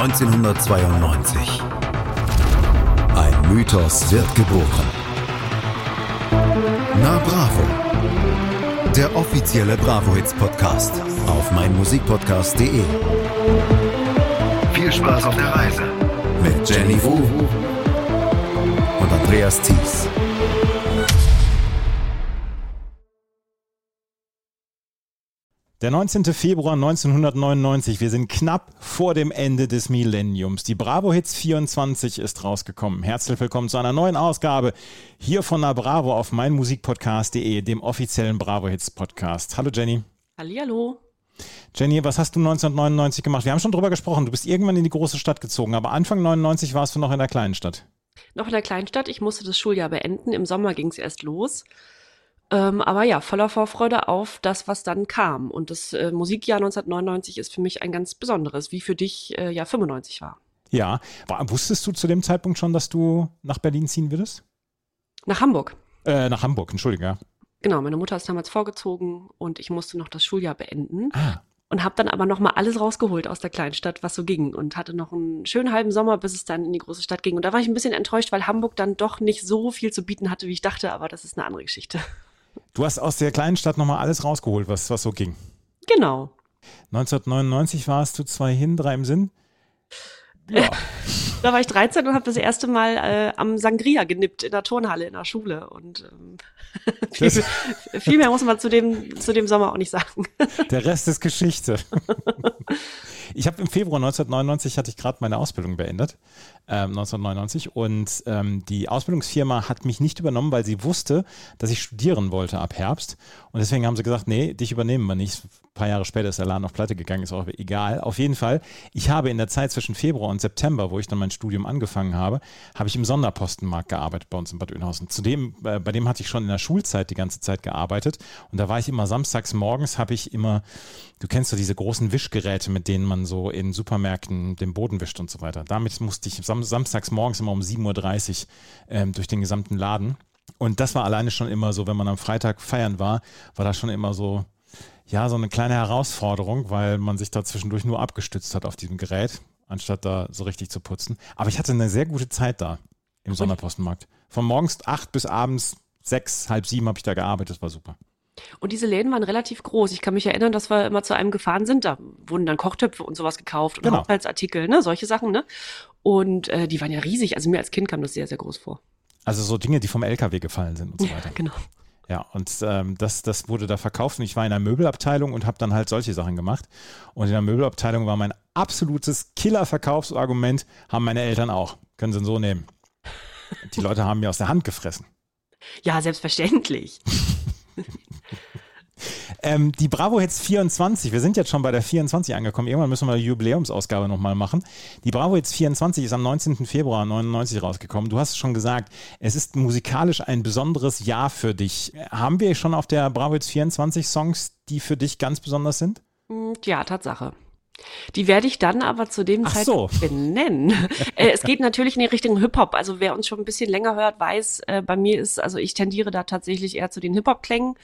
1992. Ein Mythos wird geboren. Na Bravo. Der offizielle Bravo Hits Podcast auf meinmusikpodcast.de. Viel Spaß auf der Reise mit Jenny Wu und Andreas Thies. Der 19. Februar 1999. Wir sind knapp vor dem Ende des Millenniums. Die Bravo Hits 24 ist rausgekommen. Herzlich willkommen zu einer neuen Ausgabe hier von der Bravo auf meinmusikpodcast.de, dem offiziellen Bravo Hits Podcast. Hallo Jenny. Hallihallo. Jenny, was hast du 1999 gemacht? Wir haben schon drüber gesprochen. Du bist irgendwann in die große Stadt gezogen, aber Anfang 99 warst du noch in der kleinen Stadt. Noch in der kleinen Stadt. Ich musste das Schuljahr beenden. Im Sommer ging es erst los. Ähm, aber ja, voller Vorfreude auf das, was dann kam. Und das äh, Musikjahr 1999 ist für mich ein ganz besonderes, wie für dich äh, ja 95 war. Ja, war, wusstest du zu dem Zeitpunkt schon, dass du nach Berlin ziehen würdest? Nach Hamburg. Äh, nach Hamburg, entschuldige. Ja. Genau, meine Mutter ist damals vorgezogen und ich musste noch das Schuljahr beenden. Ah. Und habe dann aber noch mal alles rausgeholt aus der Kleinstadt, was so ging. Und hatte noch einen schönen halben Sommer, bis es dann in die große Stadt ging. Und da war ich ein bisschen enttäuscht, weil Hamburg dann doch nicht so viel zu bieten hatte, wie ich dachte. Aber das ist eine andere Geschichte. Du hast aus der kleinen Stadt nochmal alles rausgeholt, was, was so ging. Genau. 1999 warst du zwei hin, drei im Sinn. Ja. da war ich 13 und habe das erste Mal äh, am Sangria genippt in der Turnhalle in der Schule. Und ähm, viel, viel, mehr muss man zu dem, zu dem Sommer auch nicht sagen. Der Rest ist Geschichte. Ich habe im Februar 1999 hatte ich gerade meine Ausbildung beendet, ähm, 1999 und ähm, die Ausbildungsfirma hat mich nicht übernommen, weil sie wusste, dass ich studieren wollte ab Herbst und deswegen haben sie gesagt, nee, dich übernehmen wir nicht. Ein paar Jahre später ist der Laden auf Pleite gegangen, ist auch egal. Auf jeden Fall, ich habe in der Zeit zwischen Februar und September, wo ich dann mein Studium angefangen habe, habe ich im Sonderpostenmarkt gearbeitet bei uns in Bad Oeynhausen. Zudem, äh, bei dem hatte ich schon in der Schulzeit die ganze Zeit gearbeitet und da war ich immer samstags morgens, habe ich immer, du kennst so diese großen Wischgeräte, mit denen man so in Supermärkten den Boden wischt und so weiter. Damit musste ich sam samstags morgens immer um 7.30 Uhr ähm, durch den gesamten Laden. Und das war alleine schon immer so, wenn man am Freitag feiern war, war das schon immer so, ja, so eine kleine Herausforderung, weil man sich da zwischendurch nur abgestützt hat auf diesem Gerät, anstatt da so richtig zu putzen. Aber ich hatte eine sehr gute Zeit da im Sonderpostenmarkt. Von morgens acht bis abends sechs, halb sieben habe ich da gearbeitet, das war super. Und diese Läden waren relativ groß. Ich kann mich erinnern, dass wir immer zu einem gefahren sind. Da wurden dann Kochtöpfe und sowas gekauft und genau. Haushaltsartikel, ne, solche Sachen, ne? Und äh, die waren ja riesig. Also mir als Kind kam das sehr, sehr groß vor. Also so Dinge, die vom LKW gefallen sind und so weiter. Ja, genau. Ja, und ähm, das, das wurde da verkauft und ich war in der Möbelabteilung und habe dann halt solche Sachen gemacht. Und in der Möbelabteilung war mein absolutes Killer-Verkaufsargument, haben meine Eltern auch. Können sie so nehmen. Die Leute haben mir aus der Hand gefressen. Ja, selbstverständlich. Ähm, die Bravo Hits 24, wir sind jetzt schon bei der 24 angekommen. Irgendwann müssen wir die Jubiläumsausgabe nochmal machen. Die Bravo Hits 24 ist am 19. Februar 99 rausgekommen. Du hast es schon gesagt, es ist musikalisch ein besonderes Jahr für dich. Haben wir schon auf der Bravo Hits 24 Songs, die für dich ganz besonders sind? Hm, ja, Tatsache. Die werde ich dann aber zu dem Ach Zeitpunkt so. benennen. äh, es geht natürlich in die Richtung Hip-Hop. Also wer uns schon ein bisschen länger hört, weiß, äh, bei mir ist, also ich tendiere da tatsächlich eher zu den Hip-Hop-Klängen.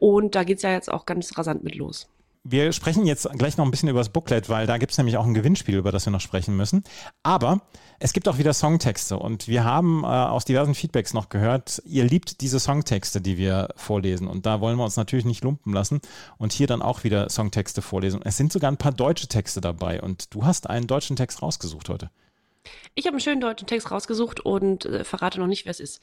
Und da geht's ja jetzt auch ganz rasant mit los. Wir sprechen jetzt gleich noch ein bisschen über das Booklet, weil da gibt es nämlich auch ein Gewinnspiel, über das wir noch sprechen müssen. Aber es gibt auch wieder Songtexte und wir haben äh, aus diversen Feedbacks noch gehört, ihr liebt diese Songtexte, die wir vorlesen. Und da wollen wir uns natürlich nicht lumpen lassen und hier dann auch wieder Songtexte vorlesen. Es sind sogar ein paar deutsche Texte dabei und du hast einen deutschen Text rausgesucht heute. Ich habe einen schönen deutschen Text rausgesucht und äh, verrate noch nicht, wer es ist.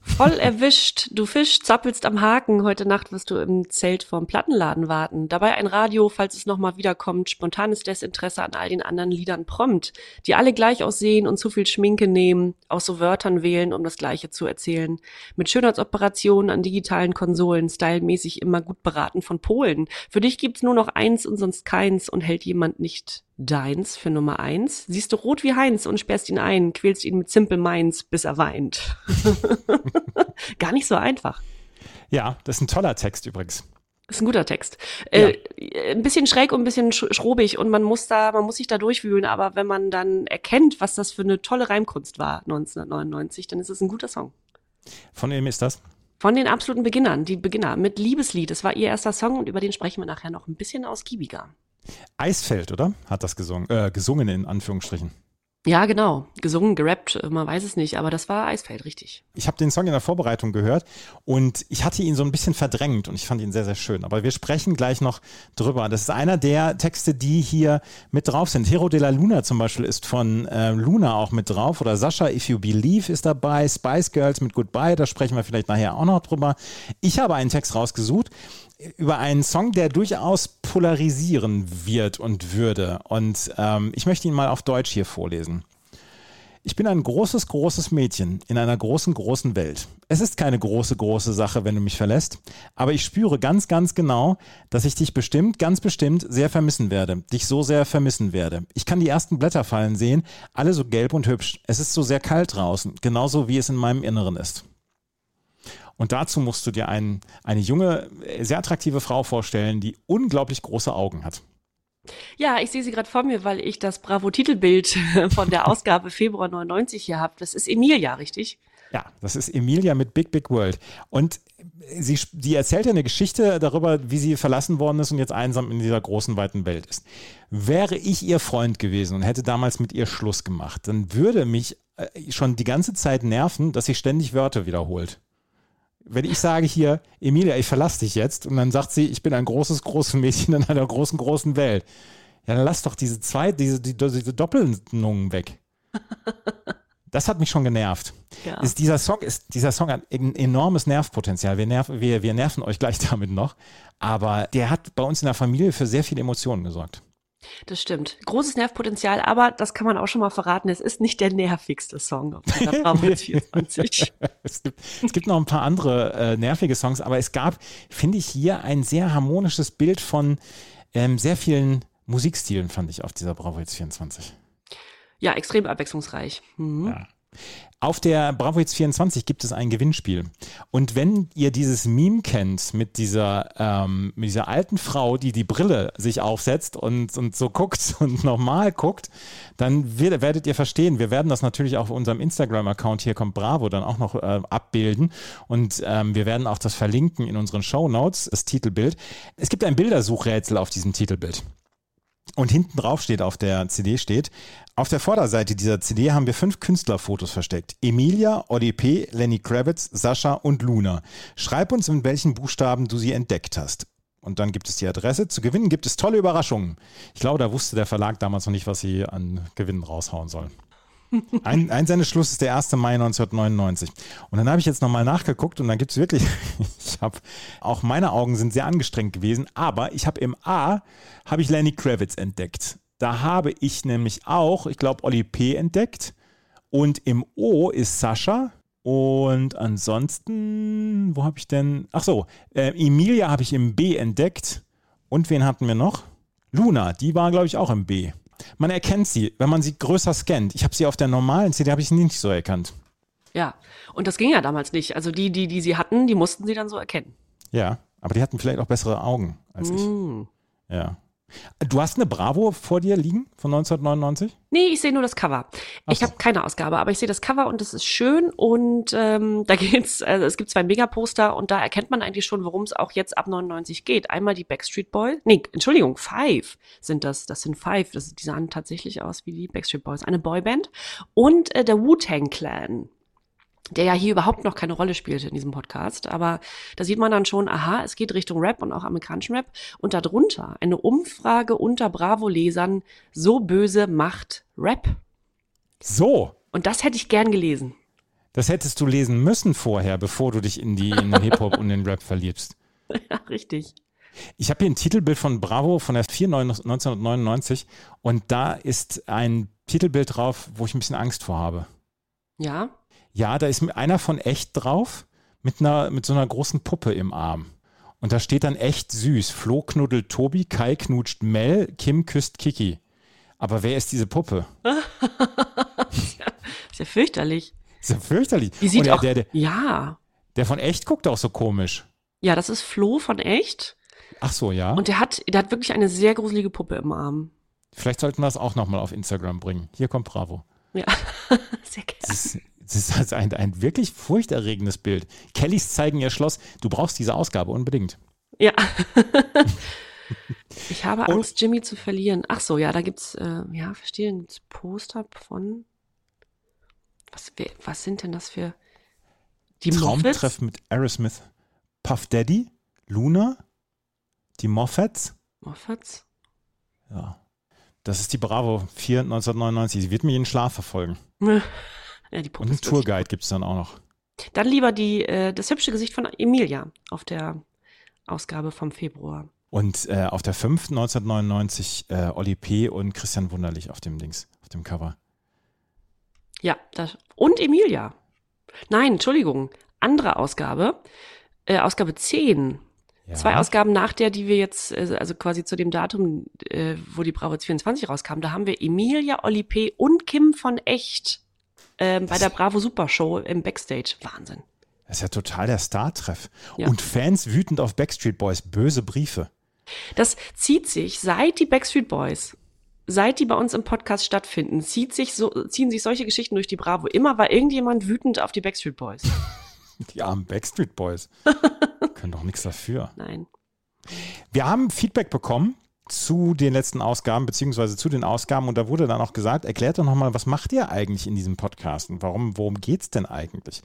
Voll erwischt, du Fisch, zappelst am Haken. Heute Nacht wirst du im Zelt vorm Plattenladen warten. Dabei ein Radio, falls es nochmal wiederkommt. Spontanes Desinteresse an all den anderen Liedern prompt, die alle gleich aussehen und zu viel Schminke nehmen, aus so Wörtern wählen, um das Gleiche zu erzählen. Mit Schönheitsoperationen an digitalen Konsolen, stylmäßig immer gut beraten von Polen. Für dich gibt's nur noch eins und sonst keins und hält jemand nicht deins für Nummer eins. Siehst du rot wie Heinz und sperrst ihn ein, quälst ihn mit Simple Minds, bis er weint. Gar nicht so einfach. Ja, das ist ein toller Text übrigens. Das ist ein guter Text. Ja. Äh, ein bisschen schräg und ein bisschen schrobig und man muss da, man muss sich da durchwühlen, aber wenn man dann erkennt, was das für eine tolle Reimkunst war 1999, dann ist es ein guter Song. Von wem ist das? Von den absoluten Beginnern, die Beginner mit Liebeslied. Das war ihr erster Song und über den sprechen wir nachher noch ein bisschen ausgiebiger. Eisfeld, oder? Hat das gesungen, äh, gesungen in Anführungsstrichen. Ja, genau. Gesungen, gerappt, man weiß es nicht, aber das war Eisfeld, richtig. Ich habe den Song in der Vorbereitung gehört und ich hatte ihn so ein bisschen verdrängt und ich fand ihn sehr, sehr schön. Aber wir sprechen gleich noch drüber. Das ist einer der Texte, die hier mit drauf sind. Hero de la Luna zum Beispiel ist von äh, Luna auch mit drauf oder Sascha If You Believe ist dabei, Spice Girls mit Goodbye, da sprechen wir vielleicht nachher auch noch drüber. Ich habe einen Text rausgesucht über einen Song, der durchaus polarisieren wird und würde. Und ähm, ich möchte ihn mal auf Deutsch hier vorlesen. Ich bin ein großes, großes Mädchen in einer großen, großen Welt. Es ist keine große, große Sache, wenn du mich verlässt, aber ich spüre ganz, ganz genau, dass ich dich bestimmt, ganz bestimmt sehr vermissen werde, dich so sehr vermissen werde. Ich kann die ersten Blätter fallen sehen, alle so gelb und hübsch. Es ist so sehr kalt draußen, genauso wie es in meinem Inneren ist. Und dazu musst du dir ein, eine junge, sehr attraktive Frau vorstellen, die unglaublich große Augen hat. Ja, ich sehe sie gerade vor mir, weil ich das Bravo-Titelbild von der Ausgabe Februar 99 hier habe. Das ist Emilia, richtig? Ja, das ist Emilia mit Big Big World. Und sie, sie erzählt ja eine Geschichte darüber, wie sie verlassen worden ist und jetzt einsam in dieser großen, weiten Welt ist. Wäre ich ihr Freund gewesen und hätte damals mit ihr Schluss gemacht, dann würde mich äh, schon die ganze Zeit nerven, dass sie ständig Wörter wiederholt wenn ich sage hier, Emilia, ich verlasse dich jetzt und dann sagt sie, ich bin ein großes, großes Mädchen in einer großen, großen Welt. Ja, dann lass doch diese zwei, diese, die, diese Doppelnungen weg. Das hat mich schon genervt. Ja. Ist, dieser, Song ist, dieser Song hat ein enormes Nervpotenzial. Wir, nerv, wir, wir nerven euch gleich damit noch. Aber der hat bei uns in der Familie für sehr viele Emotionen gesorgt. Das stimmt. Großes Nervpotenzial, aber das kann man auch schon mal verraten. Es ist nicht der nervigste Song auf dieser Bravo 24. es, gibt, es gibt noch ein paar andere äh, nervige Songs, aber es gab, finde ich, hier ein sehr harmonisches Bild von ähm, sehr vielen Musikstilen, fand ich, auf dieser Bravo 24. Ja, extrem abwechslungsreich. Mhm. Ja. Auf der Bravo Hits 24 gibt es ein Gewinnspiel. Und wenn ihr dieses Meme kennt mit dieser, ähm, mit dieser alten Frau, die die Brille sich aufsetzt und, und so guckt und normal guckt, dann werdet ihr verstehen. Wir werden das natürlich auf unserem Instagram-Account hier kommt Bravo dann auch noch äh, abbilden. Und ähm, wir werden auch das verlinken in unseren Show Notes, das Titelbild. Es gibt ein Bildersuchrätsel auf diesem Titelbild. Und hinten drauf steht auf der CD steht, auf der Vorderseite dieser CD haben wir fünf Künstlerfotos versteckt. Emilia, ODP, Lenny Kravitz, Sascha und Luna. Schreib uns, in welchen Buchstaben du sie entdeckt hast. Und dann gibt es die Adresse. Zu gewinnen gibt es tolle Überraschungen. Ich glaube, da wusste der Verlag damals noch nicht, was sie an Gewinnen raushauen sollen. Ein, Einsendeschluss ist der 1. Mai 1999. Und dann habe ich jetzt nochmal nachgeguckt und dann gibt es wirklich, ich habe, auch meine Augen sind sehr angestrengt gewesen, aber ich habe im A, habe ich Lenny Kravitz entdeckt. Da habe ich nämlich auch, ich glaube, Oli P. entdeckt. Und im O ist Sascha. Und ansonsten, wo habe ich denn? Ach so, äh, Emilia habe ich im B entdeckt. Und wen hatten wir noch? Luna, die war, glaube ich, auch im B. Man erkennt sie, wenn man sie größer scannt. Ich habe sie auf der normalen CD, habe ich sie nicht so erkannt. Ja, und das ging ja damals nicht. Also die, die, die sie hatten, die mussten sie dann so erkennen. Ja, aber die hatten vielleicht auch bessere Augen als ich. Mm. Ja. Du hast eine Bravo vor dir liegen von 1999? Nee, ich sehe nur das Cover. Ach ich so. habe keine Ausgabe, aber ich sehe das Cover und es ist schön und ähm, da geht's, also es gibt zwei Megaposter und da erkennt man eigentlich schon, worum es auch jetzt ab 99 geht. Einmal die Backstreet Boys, nee, Entschuldigung, Five sind das, das sind Five, das, die sahen tatsächlich aus wie die Backstreet Boys, eine Boyband und äh, der Wu-Tang Clan der ja hier überhaupt noch keine Rolle spielte in diesem Podcast. Aber da sieht man dann schon, aha, es geht Richtung Rap und auch amerikanischen Rap. Und darunter eine Umfrage unter Bravo-Lesern, so böse macht Rap. So. Und das hätte ich gern gelesen. Das hättest du lesen müssen vorher, bevor du dich in, die, in den Hip-Hop und den Rap verliebst. Ja, richtig. Ich habe hier ein Titelbild von Bravo von der 4 1999 und da ist ein Titelbild drauf, wo ich ein bisschen Angst vor habe. Ja. Ja, da ist einer von echt drauf mit, einer, mit so einer großen Puppe im Arm. Und da steht dann echt süß. Flo knuddelt Tobi, Kai knutscht Mel, Kim küsst Kiki. Aber wer ist diese Puppe? ist, ja, ist ja fürchterlich. Ist ja fürchterlich. Die sieht der, auch, der, der, ja. Der von echt guckt auch so komisch. Ja, das ist Flo von echt. Ach so, ja. Und der hat, der hat wirklich eine sehr gruselige Puppe im Arm. Vielleicht sollten wir das auch nochmal auf Instagram bringen. Hier kommt Bravo. Ja, sehr gerne. Das ist, also ein, ein wirklich furchterregendes Bild. Kellys zeigen ihr Schloss. Du brauchst diese Ausgabe unbedingt. Ja. Ich habe Angst, Jimmy zu verlieren. Ach so, ja, da gibt's, äh, ja, verstehe, gibt's Poster von. Was, was sind denn das für. Die Moffats? Traumtreff mit Aerosmith, Puff Daddy, Luna, die Moffats. Moffats? Ja. Das ist die Bravo 4 1999. Sie wird mich in den Schlaf verfolgen. Ja, die Und Puppe einen Tourguide gibt es dann auch noch. Dann lieber die, äh, das hübsche Gesicht von Emilia auf der Ausgabe vom Februar. Und äh, auf der 5. 1999 äh, Oli P. und Christian Wunderlich auf dem Dings, auf dem Cover. Ja, das, und Emilia. Nein, Entschuldigung, andere Ausgabe. Äh, Ausgabe 10. Ja. Zwei Ausgaben nach der, die wir jetzt, äh, also quasi zu dem Datum, äh, wo die Bravo 24 rauskam, da haben wir Emilia, Oli P. und Kim von Echt ähm, bei der Bravo Super Show im Backstage. Wahnsinn. Das ist ja total der Star-Treff. Ja. Und Fans wütend auf Backstreet Boys, böse Briefe. Das zieht sich, seit die Backstreet Boys, seit die bei uns im Podcast stattfinden, zieht sich so, ziehen sich solche Geschichten durch die Bravo. Immer war irgendjemand wütend auf die Backstreet Boys. Die armen Backstreet Boys. Können doch nichts dafür. Nein. Wir haben Feedback bekommen zu den letzten Ausgaben, beziehungsweise zu den Ausgaben, und da wurde dann auch gesagt, erklärt doch nochmal, was macht ihr eigentlich in diesem Podcast und warum, worum geht es denn eigentlich?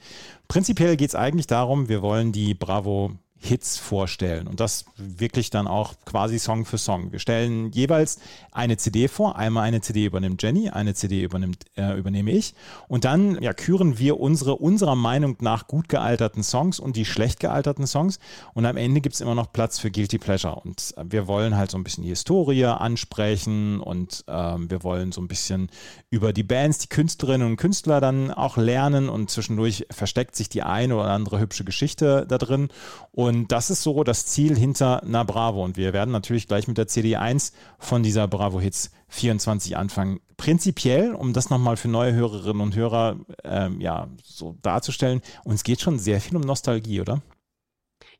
Prinzipiell geht es eigentlich darum, wir wollen die Bravo Hits vorstellen. Und das wirklich dann auch quasi Song für Song. Wir stellen jeweils eine CD vor, einmal eine CD übernimmt Jenny, eine CD übernimmt, äh, übernehme ich. Und dann ja, küren wir unsere unserer Meinung nach gut gealterten Songs und die schlecht gealterten Songs. Und am Ende gibt es immer noch Platz für Guilty Pleasure. Und äh, wir wollen halt so ein bisschen die Historie ansprechen und ähm, wir wollen so ein bisschen über die Bands, die Künstlerinnen und Künstler dann auch lernen. Und zwischendurch versteckt sich die eine oder andere hübsche Geschichte da drin. Und das ist so das Ziel hinter Na Bravo. Und wir werden natürlich gleich mit der CD1 von dieser Bravo Hits 24 anfangen. Prinzipiell, um das nochmal für neue Hörerinnen und Hörer ähm, ja, so darzustellen, uns geht schon sehr viel um Nostalgie, oder?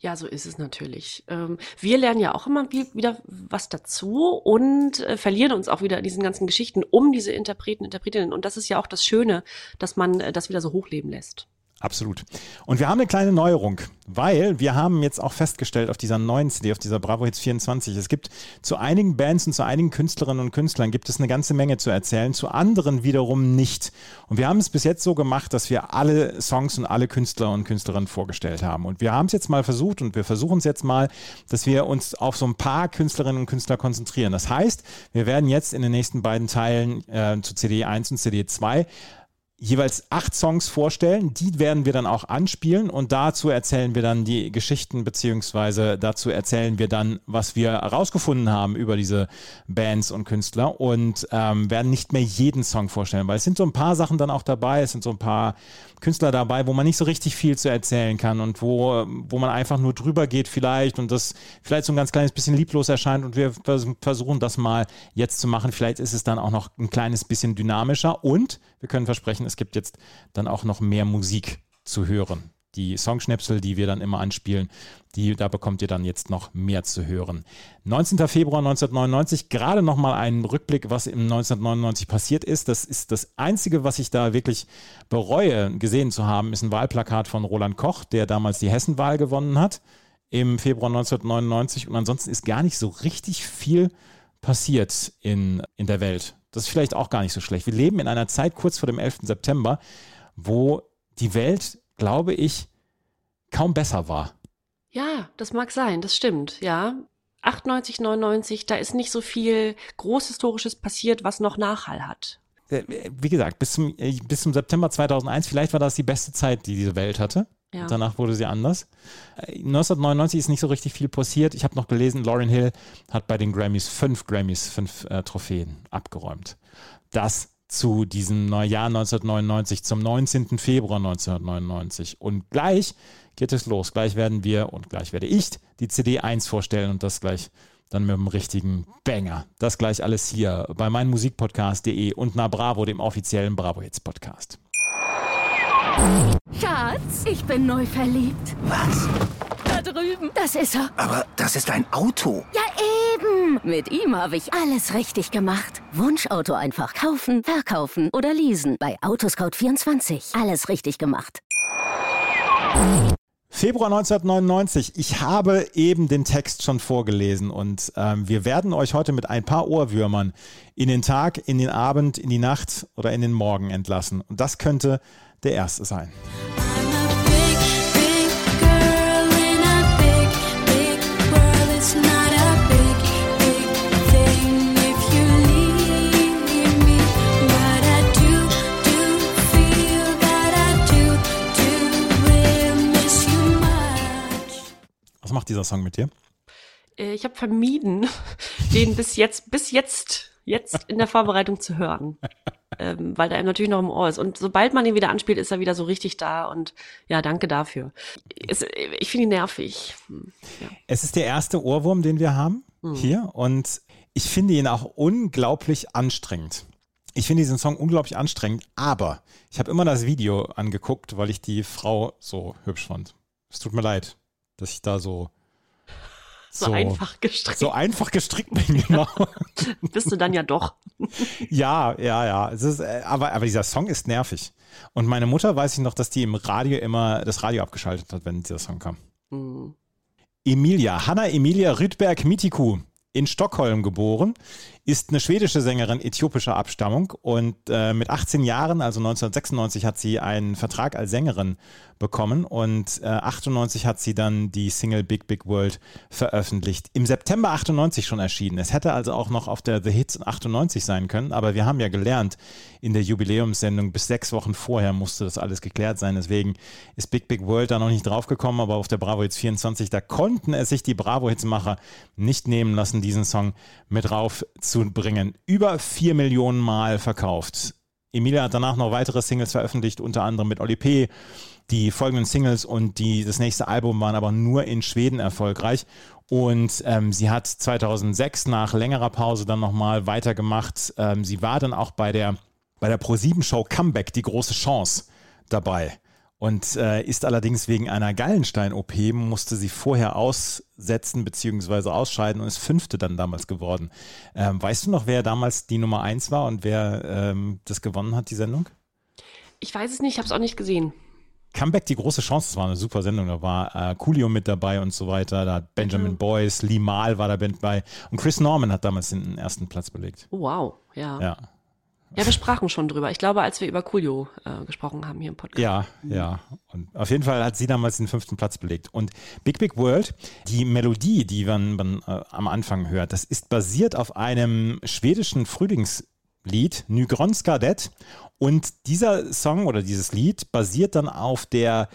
Ja, so ist es natürlich. Ähm, wir lernen ja auch immer wie- wieder was dazu und äh, verlieren uns auch wieder in diesen ganzen Geschichten um diese Interpreten, Interpretinnen. Und das ist ja auch das Schöne, dass man äh, das wieder so hochleben lässt. Absolut. Und wir haben eine kleine Neuerung, weil wir haben jetzt auch festgestellt auf dieser neuen CD, auf dieser Bravo Hits 24, es gibt zu einigen Bands und zu einigen Künstlerinnen und Künstlern gibt es eine ganze Menge zu erzählen, zu anderen wiederum nicht. Und wir haben es bis jetzt so gemacht, dass wir alle Songs und alle Künstler und Künstlerinnen vorgestellt haben. Und wir haben es jetzt mal versucht und wir versuchen es jetzt mal, dass wir uns auf so ein paar Künstlerinnen und Künstler konzentrieren. Das heißt, wir werden jetzt in den nächsten beiden Teilen äh, zu CD 1 und CD 2 jeweils acht Songs vorstellen. Die werden wir dann auch anspielen und dazu erzählen wir dann die Geschichten, beziehungsweise dazu erzählen wir dann, was wir herausgefunden haben über diese Bands und Künstler und ähm, werden nicht mehr jeden Song vorstellen, weil es sind so ein paar Sachen dann auch dabei, es sind so ein paar Künstler dabei, wo man nicht so richtig viel zu erzählen kann und wo, wo man einfach nur drüber geht vielleicht und das vielleicht so ein ganz kleines bisschen lieblos erscheint und wir vers versuchen das mal jetzt zu machen. Vielleicht ist es dann auch noch ein kleines bisschen dynamischer und wir können versprechen, es gibt jetzt dann auch noch mehr Musik zu hören. Die Songschnipsel, die wir dann immer anspielen, die, da bekommt ihr dann jetzt noch mehr zu hören. 19. Februar 1999, gerade nochmal einen Rückblick, was im 1999 passiert ist. Das ist das Einzige, was ich da wirklich bereue, gesehen zu haben, ist ein Wahlplakat von Roland Koch, der damals die Hessenwahl gewonnen hat im Februar 1999. Und ansonsten ist gar nicht so richtig viel passiert in, in der Welt. Das ist vielleicht auch gar nicht so schlecht. Wir leben in einer Zeit kurz vor dem 11. September, wo die Welt, glaube ich, kaum besser war. Ja, das mag sein, das stimmt, ja. 98, 99, da ist nicht so viel Großhistorisches passiert, was noch Nachhall hat. Äh, Wie gesagt, bis zum, äh, bis zum September 2001, vielleicht war das die beste Zeit, die diese Welt hatte. Ja. Danach wurde sie anders. Äh, 1999 ist nicht so richtig viel passiert. Ich habe noch gelesen, Lauryn Hill hat bei den Grammys fünf Grammys, fünf äh, Trophäen abgeräumt. Das zu diesem Neujahr 1999, zum 19. Februar 1999. Und gleich geht es los. Gleich werden wir und gleich werde ich die CD 1 vorstellen und das gleich dann mit einem richtigen Banger. Das gleich alles hier bei meinmusikpodcast.de und na Bravo, dem offiziellen Bravo Hits Podcast. Schatz, ich bin neu verliebt. Was? Da drüben. Das ist er. Aber das ist ein Auto. Ja, eben. Mit ihm habe ich alles richtig gemacht. Wunschauto einfach kaufen, verkaufen oder leasen. Bei Autoscout24. Alles richtig gemacht. Februar 1999. Ich habe eben den Text schon vorgelesen und ähm, wir werden euch heute mit ein paar Ohrwürmern in den Tag, in den Abend, in die Nacht oder in den Morgen entlassen. Und das könnte der erste sein. Macht dieser Song mit dir? Äh, ich habe vermieden, den bis jetzt, bis jetzt, jetzt in der Vorbereitung zu hören. Ähm, weil der einem natürlich noch im Ohr ist. Und sobald man ihn wieder anspielt, ist er wieder so richtig da. Und ja, danke dafür. Es, ich finde ihn nervig. Hm, ja. Es ist der erste Ohrwurm, den wir haben hm. hier. Und ich finde ihn auch unglaublich anstrengend. Ich finde diesen Song unglaublich anstrengend, aber ich habe immer das Video angeguckt, weil ich die Frau so hübsch fand. Es tut mir leid dass ich da so so, so, einfach gestrickt. So einfach gestrickt bin, genau. Bist du dann ja doch. ja, ja, ja. Es ist, äh, aber, aber dieser Song ist nervig. Und meine Mutter weiß ich noch, dass die im Radio immer das Radio abgeschaltet hat, wenn dieser Song kam. Mhm. Emilia, Hanna Emilia Rydberg Mitiku in Stockholm geboren, ist eine schwedische Sängerin äthiopischer Abstammung und äh, mit 18 Jahren, also 1996, hat sie einen Vertrag als Sängerin bekommen und äh, 98 hat sie dann die Single Big Big World veröffentlicht. Im September 98 schon erschienen. Es hätte also auch noch auf der The Hits 98 sein können, aber wir haben ja gelernt in der Jubiläumssendung, bis sechs Wochen vorher musste das alles geklärt sein. Deswegen ist Big Big World da noch nicht draufgekommen, aber auf der Bravo Hits 24, da konnten es sich die Bravo Hits Macher nicht nehmen lassen, diesen Song mit rauf zu bringen. Über vier Millionen Mal verkauft. Emilia hat danach noch weitere Singles veröffentlicht, unter anderem mit Oli P. Die folgenden Singles und die, das nächste Album waren aber nur in Schweden erfolgreich. Und ähm, sie hat 2006 nach längerer Pause dann nochmal weitergemacht. Ähm, sie war dann auch bei der, bei der Pro7-Show Comeback, die große Chance, dabei. Und äh, ist allerdings wegen einer Gallenstein-OP, musste sie vorher aussetzen bzw. ausscheiden und ist fünfte dann damals geworden. Ähm, weißt du noch, wer damals die Nummer eins war und wer ähm, das gewonnen hat, die Sendung? Ich weiß es nicht, ich habe es auch nicht gesehen. Comeback, die große Chance, das war eine super Sendung. Da war äh, Coolio mit dabei und so weiter. Da hat Benjamin mhm. Boyce, Lee Mahl war da bei. Und Chris Norman hat damals den ersten Platz belegt. Wow, ja. Ja. Ja, wir sprachen schon drüber. Ich glaube, als wir über Coolio äh, gesprochen haben hier im Podcast. Ja, ja. Und auf jeden Fall hat sie damals den fünften Platz belegt. Und Big Big World, die Melodie, die man, man äh, am Anfang hört, das ist basiert auf einem schwedischen Frühlingslied, Nygronska Det. Und dieser Song oder dieses Lied basiert dann auf der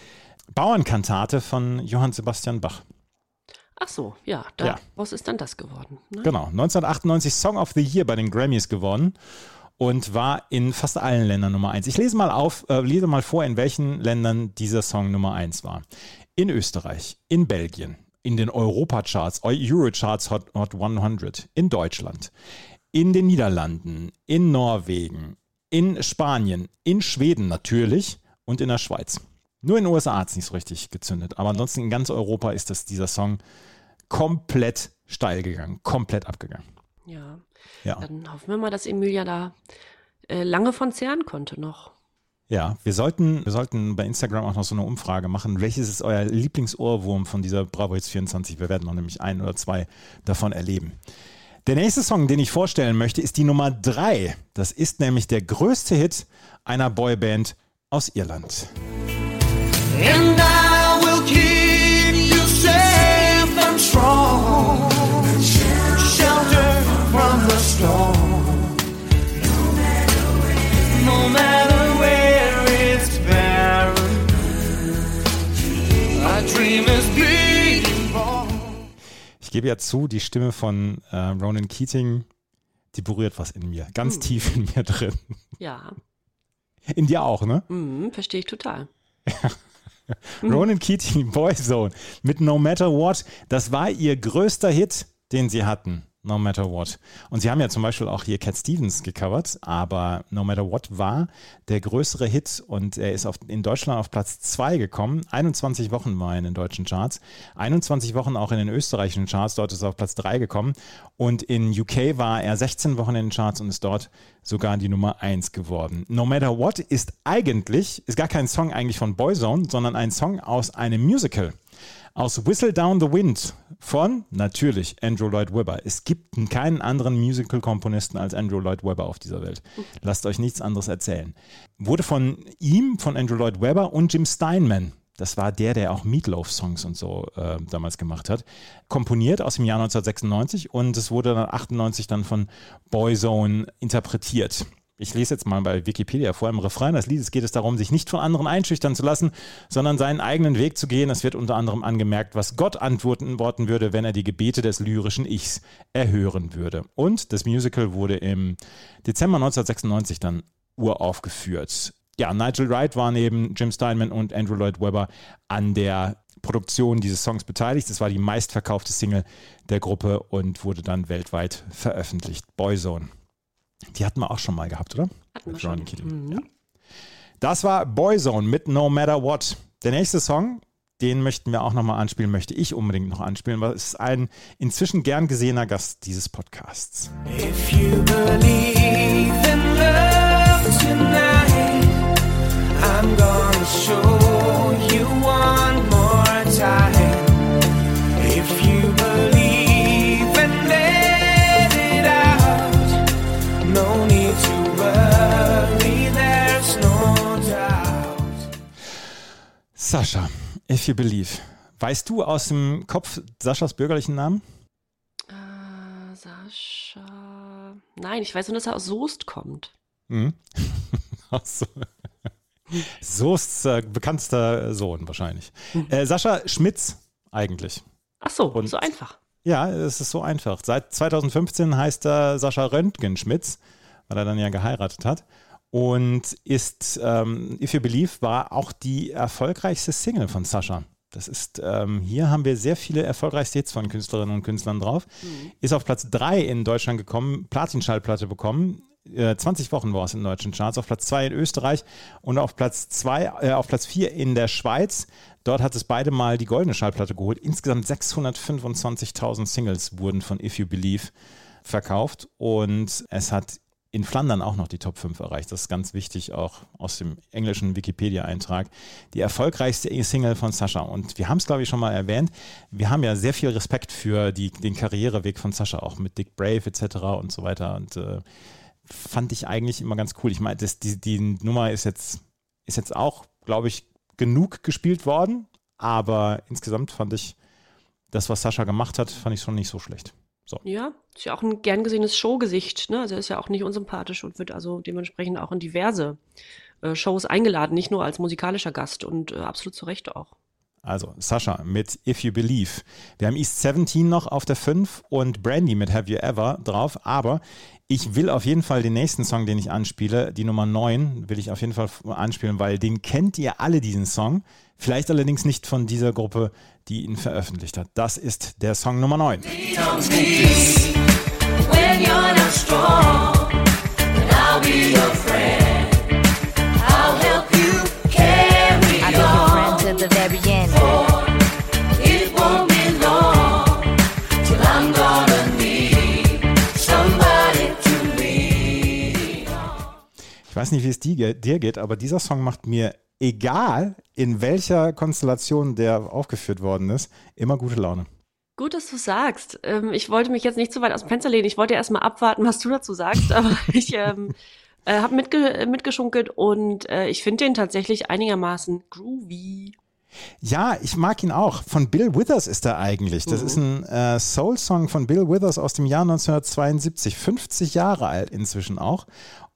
Bauernkantate von Johann Sebastian Bach. Ach so, ja, daraus ja. ist dann das geworden. Ne? Genau, 1998 Song of the Year bei den Grammys gewonnen und war in fast allen Ländern Nummer eins. Ich lese mal auf, äh, lese mal vor, in welchen Ländern dieser Song Nummer eins war. In Österreich, in Belgien, in den Europacharts, Eurocharts Hot, Hot 100, in Deutschland, in den Niederlanden, in Norwegen, in Spanien, in Schweden natürlich und in der Schweiz. Nur in den USA hat es nicht so richtig gezündet, aber ansonsten in ganz Europa ist das, dieser Song komplett steil gegangen, komplett abgegangen. Ja. ja. Dann hoffen wir mal, dass Emilia da äh, lange von zehren konnte noch. Ja, wir sollten, wir sollten bei Instagram auch noch so eine Umfrage machen. Welches ist euer Lieblingsohrwurm von dieser Bravo Hits 24? Wir werden noch nämlich ein oder zwei davon erleben. Der nächste Song, den ich vorstellen möchte, ist die Nummer drei. Das ist nämlich der größte Hit einer Boyband aus Irland. And Ich gebe ja zu, die Stimme von äh, Ronan Keating, die berührt was in mir, ganz hm. tief in mir drin. Ja. In dir auch, ne? Mhm, verstehe ich total. Ronan Keating, Boyzone, mit No Matter What, das war ihr größter Hit, den sie hatten. No Matter What. Und sie haben ja zum Beispiel auch hier Cat Stevens gecovert, aber No Matter What war der größere Hit und er ist auf, in Deutschland auf Platz 2 gekommen. 21 Wochen war er in den deutschen Charts, 21 Wochen auch in den österreichischen Charts, dort ist er auf Platz 3 gekommen und in UK war er 16 Wochen in den Charts und ist dort sogar die Nummer 1 geworden. No Matter What ist eigentlich, ist gar kein Song eigentlich von Boyzone, sondern ein Song aus einem Musical aus Whistle Down the Wind von natürlich Andrew Lloyd Webber. Es gibt keinen anderen Musical-Komponisten als Andrew Lloyd Webber auf dieser Welt. Lasst euch nichts anderes erzählen. Wurde von ihm, von Andrew Lloyd Webber und Jim Steinman das war der, der auch Meatloaf-Songs und so äh, damals gemacht hat. Komponiert aus dem Jahr 1996 und es wurde dann 98 dann von Boyzone interpretiert. Ich lese jetzt mal bei Wikipedia vor. Im Refrain des Liedes geht es darum, sich nicht von anderen einschüchtern zu lassen, sondern seinen eigenen Weg zu gehen. Es wird unter anderem angemerkt, was Gott antworten würde, wenn er die Gebete des lyrischen Ichs erhören würde. Und das Musical wurde im Dezember 1996 dann uraufgeführt. Ja, Nigel Wright war neben Jim Steinman und Andrew Lloyd Webber an der Produktion dieses Songs beteiligt. Das war die meistverkaufte Single der Gruppe und wurde dann weltweit veröffentlicht. Boyzone. Die hatten wir auch schon mal gehabt, oder? Hatten wir schon. Mhm. Ja. Das war Boyzone mit No Matter What. Der nächste Song, den möchten wir auch nochmal anspielen, möchte ich unbedingt noch anspielen, weil es ist ein inzwischen gern gesehener Gast dieses Podcasts. If you believe in love tonight, I'm gonna show you one more time. Sascha, if you believe. Weißt du aus dem Kopf Saschas bürgerlichen Namen? Äh, Sascha. Nein, ich weiß nur, dass er aus Soest kommt. Mhm. aus Soests äh, bekanntester Sohn wahrscheinlich. Mhm. Äh, Sascha Schmitz eigentlich. Ach so, Und, so einfach. Ja, es ist so einfach. Seit 2015 heißt er Sascha Röntgen Schmitz, weil er dann ja geheiratet hat und ist ähm, If You Believe war auch die erfolgreichste Single von Sascha. Das ist, ähm, hier haben wir sehr viele erfolgreiche Hits von Künstlerinnen und Künstlern drauf. Mhm. Ist auf Platz 3 in Deutschland gekommen, Platinschallplatte bekommen. Äh, 20 Wochen war es in deutschen Charts, auf Platz 2 in Österreich und auf Platz 2, äh, auf Platz 4 in der Schweiz. Dort hat es beide mal die goldene Schallplatte geholt. Insgesamt 625.000 Singles wurden von If You Believe verkauft und es hat in Flandern auch noch die Top 5 erreicht. Das ist ganz wichtig, auch aus dem englischen Wikipedia-Eintrag. Die erfolgreichste Single von Sascha. Und wir haben es, glaube ich, schon mal erwähnt. Wir haben ja sehr viel Respekt für die, den Karriereweg von Sascha, auch mit Dick Brave etc. und so weiter. Und äh, fand ich eigentlich immer ganz cool. Ich meine, die, die Nummer ist jetzt, ist jetzt auch, glaube ich, genug gespielt worden. Aber insgesamt fand ich das, was Sascha gemacht hat, fand ich schon nicht so schlecht. So. Ja, ist ja auch ein gern gesehenes Showgesicht. Ne? Also er ist ja auch nicht unsympathisch und wird also dementsprechend auch in diverse äh, Shows eingeladen, nicht nur als musikalischer Gast und äh, absolut zu Recht auch. Also Sascha mit If You Believe. Wir haben East 17 noch auf der 5 und Brandy mit Have You Ever drauf, aber ich will auf jeden Fall den nächsten Song, den ich anspiele, die Nummer 9, will ich auf jeden Fall anspielen, weil den kennt ihr alle, diesen Song. Vielleicht allerdings nicht von dieser Gruppe, die ihn veröffentlicht hat. Das ist der Song Nummer 9. weiß nicht, wie es dir geht, aber dieser Song macht mir egal in welcher Konstellation der aufgeführt worden ist, immer gute Laune. Gut, dass du sagst. Ähm, ich wollte mich jetzt nicht zu weit aus dem Fenster lehnen. Ich wollte erst mal abwarten, was du dazu sagst, aber ich ähm, äh, habe mitge mitgeschunkelt und äh, ich finde den tatsächlich einigermaßen groovy. Ja, ich mag ihn auch. Von Bill Withers ist er eigentlich. Das mhm. ist ein äh, Soul-Song von Bill Withers aus dem Jahr 1972. 50 Jahre alt inzwischen auch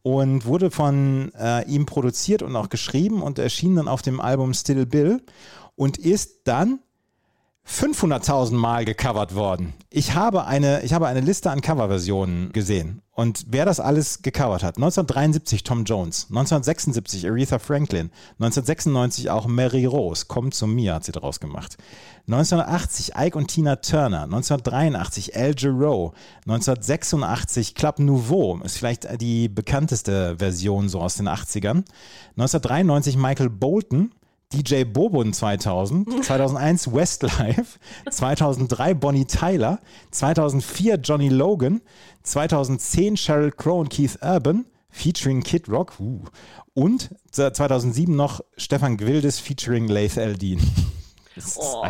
und wurde von äh, ihm produziert und auch geschrieben und erschien dann auf dem Album Still Bill und ist dann 500.000 Mal gecovert worden. Ich habe eine, ich habe eine Liste an Coverversionen gesehen. Und wer das alles gecovert hat, 1973 Tom Jones, 1976 Aretha Franklin, 1996 auch Mary Rose, Komm zu mir hat sie daraus gemacht. 1980 Ike und Tina Turner, 1983 Al Jarreau, 1986 Club Nouveau, ist vielleicht die bekannteste Version so aus den 80ern. 1993 Michael Bolton, DJ Bobon 2000, 2001 Westlife, 2003 Bonnie Tyler, 2004 Johnny Logan, 2010 Sheryl Crow und Keith Urban featuring Kid Rock uh, und 2007 noch Stefan Gwildes featuring Laith Eldin. Oh,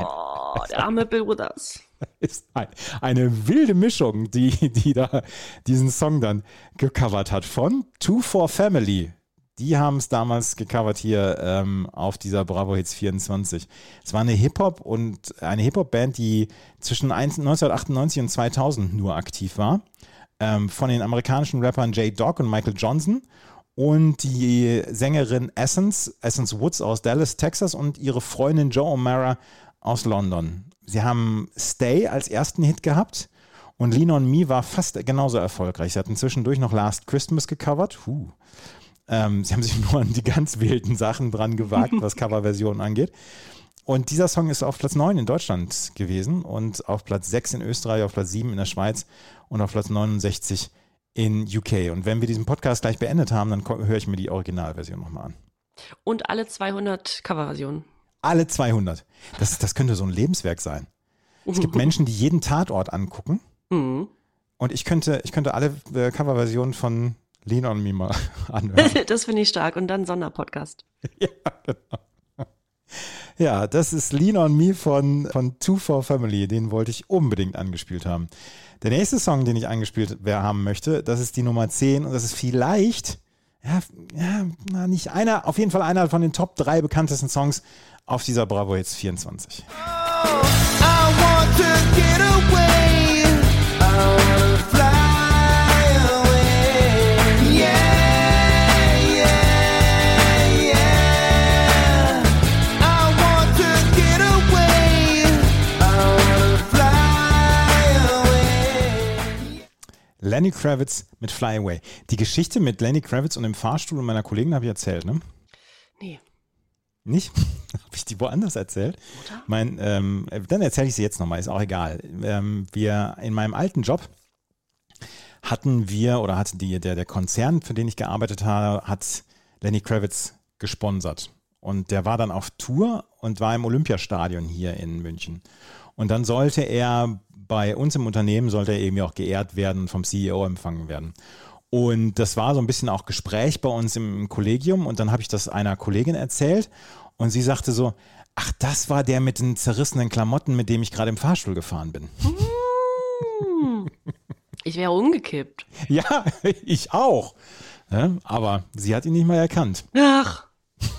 der arme Bill Withers. Ist ein, eine wilde Mischung, die, die da diesen Song dann gecovert hat von Two for Family. Die haben es damals gecovert hier ähm, auf dieser Bravo Hits 24. Es war eine Hip-Hop und eine Hip-Hop-Band, die zwischen 1998 und 2000 nur aktiv war. Ähm, von den amerikanischen Rappern Jay Dog und Michael Johnson und die Sängerin Essence, Essence Woods aus Dallas, Texas und ihre Freundin Joe O'Mara aus London. Sie haben Stay als ersten Hit gehabt und Lean on Me war fast genauso erfolgreich. Sie hatten zwischendurch noch Last Christmas gecovert. Huh. Ähm, sie haben sich nur an die ganz wilden Sachen dran gewagt, was Coverversionen angeht. Und dieser Song ist auf Platz 9 in Deutschland gewesen und auf Platz 6 in Österreich, auf Platz 7 in der Schweiz und auf Platz 69 in UK. Und wenn wir diesen Podcast gleich beendet haben, dann höre ich mir die Originalversion nochmal an. Und alle 200 Coverversionen. Alle 200. Das, das könnte so ein Lebenswerk sein. Es gibt Menschen, die jeden Tatort angucken. Mhm. Und ich könnte, ich könnte alle äh, Coverversionen von Lean on Me mal anhören. das finde ich stark. Und dann Sonderpodcast. ja, genau. Ja, das ist Lean on Me von, von Two for Family. Den wollte ich unbedingt angespielt haben. Der nächste Song, den ich angespielt haben möchte, das ist die Nummer 10 und das ist vielleicht, ja, ja nicht einer, auf jeden Fall einer von den Top 3 bekanntesten Songs auf dieser Bravo Hits 24. Oh, Lenny Kravitz mit Fly Away. Die Geschichte mit Lenny Kravitz und dem Fahrstuhl und meiner Kollegin habe ich erzählt, ne? Nee. Nicht? habe ich die woanders erzählt? Oder? Mein, ähm, dann erzähle ich sie jetzt nochmal, ist auch egal. Ähm, wir in meinem alten Job hatten wir oder hatte die, der, der Konzern, für den ich gearbeitet habe, hat Lenny Kravitz gesponsert. Und der war dann auf Tour und war im Olympiastadion hier in München. Und dann sollte er bei uns im Unternehmen sollte er eben auch geehrt werden, vom CEO empfangen werden. Und das war so ein bisschen auch Gespräch bei uns im Kollegium. Und dann habe ich das einer Kollegin erzählt und sie sagte so, ach, das war der mit den zerrissenen Klamotten, mit dem ich gerade im Fahrstuhl gefahren bin. Hm. Ich wäre umgekippt. Ja, ich auch. aber sie hat ihn nicht mal erkannt. Ach.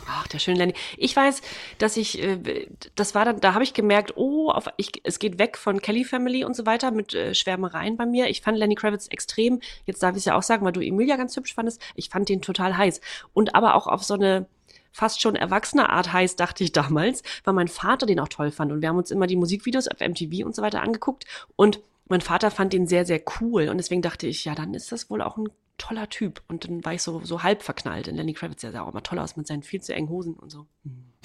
Ach, der schöne Lenny. Ich weiß, dass ich, äh, das war dann, da habe ich gemerkt, oh, auf, ich, es geht weg von Kelly Family und so weiter mit äh, Schwärmereien bei mir. Ich fand Lenny Kravitz extrem, jetzt darf ich es ja auch sagen, weil du Emilia ganz hübsch fandest, ich fand den total heiß. Und aber auch auf so eine fast schon erwachsene Art heiß, dachte ich damals, weil mein Vater den auch toll fand. Und wir haben uns immer die Musikvideos auf MTV und so weiter angeguckt. Und mein Vater fand den sehr, sehr cool. Und deswegen dachte ich, ja, dann ist das wohl auch ein toller Typ. Und dann war ich so, so halb verknallt. in Lenny Kravitz, der sah auch immer toll aus mit seinen viel zu engen Hosen und so.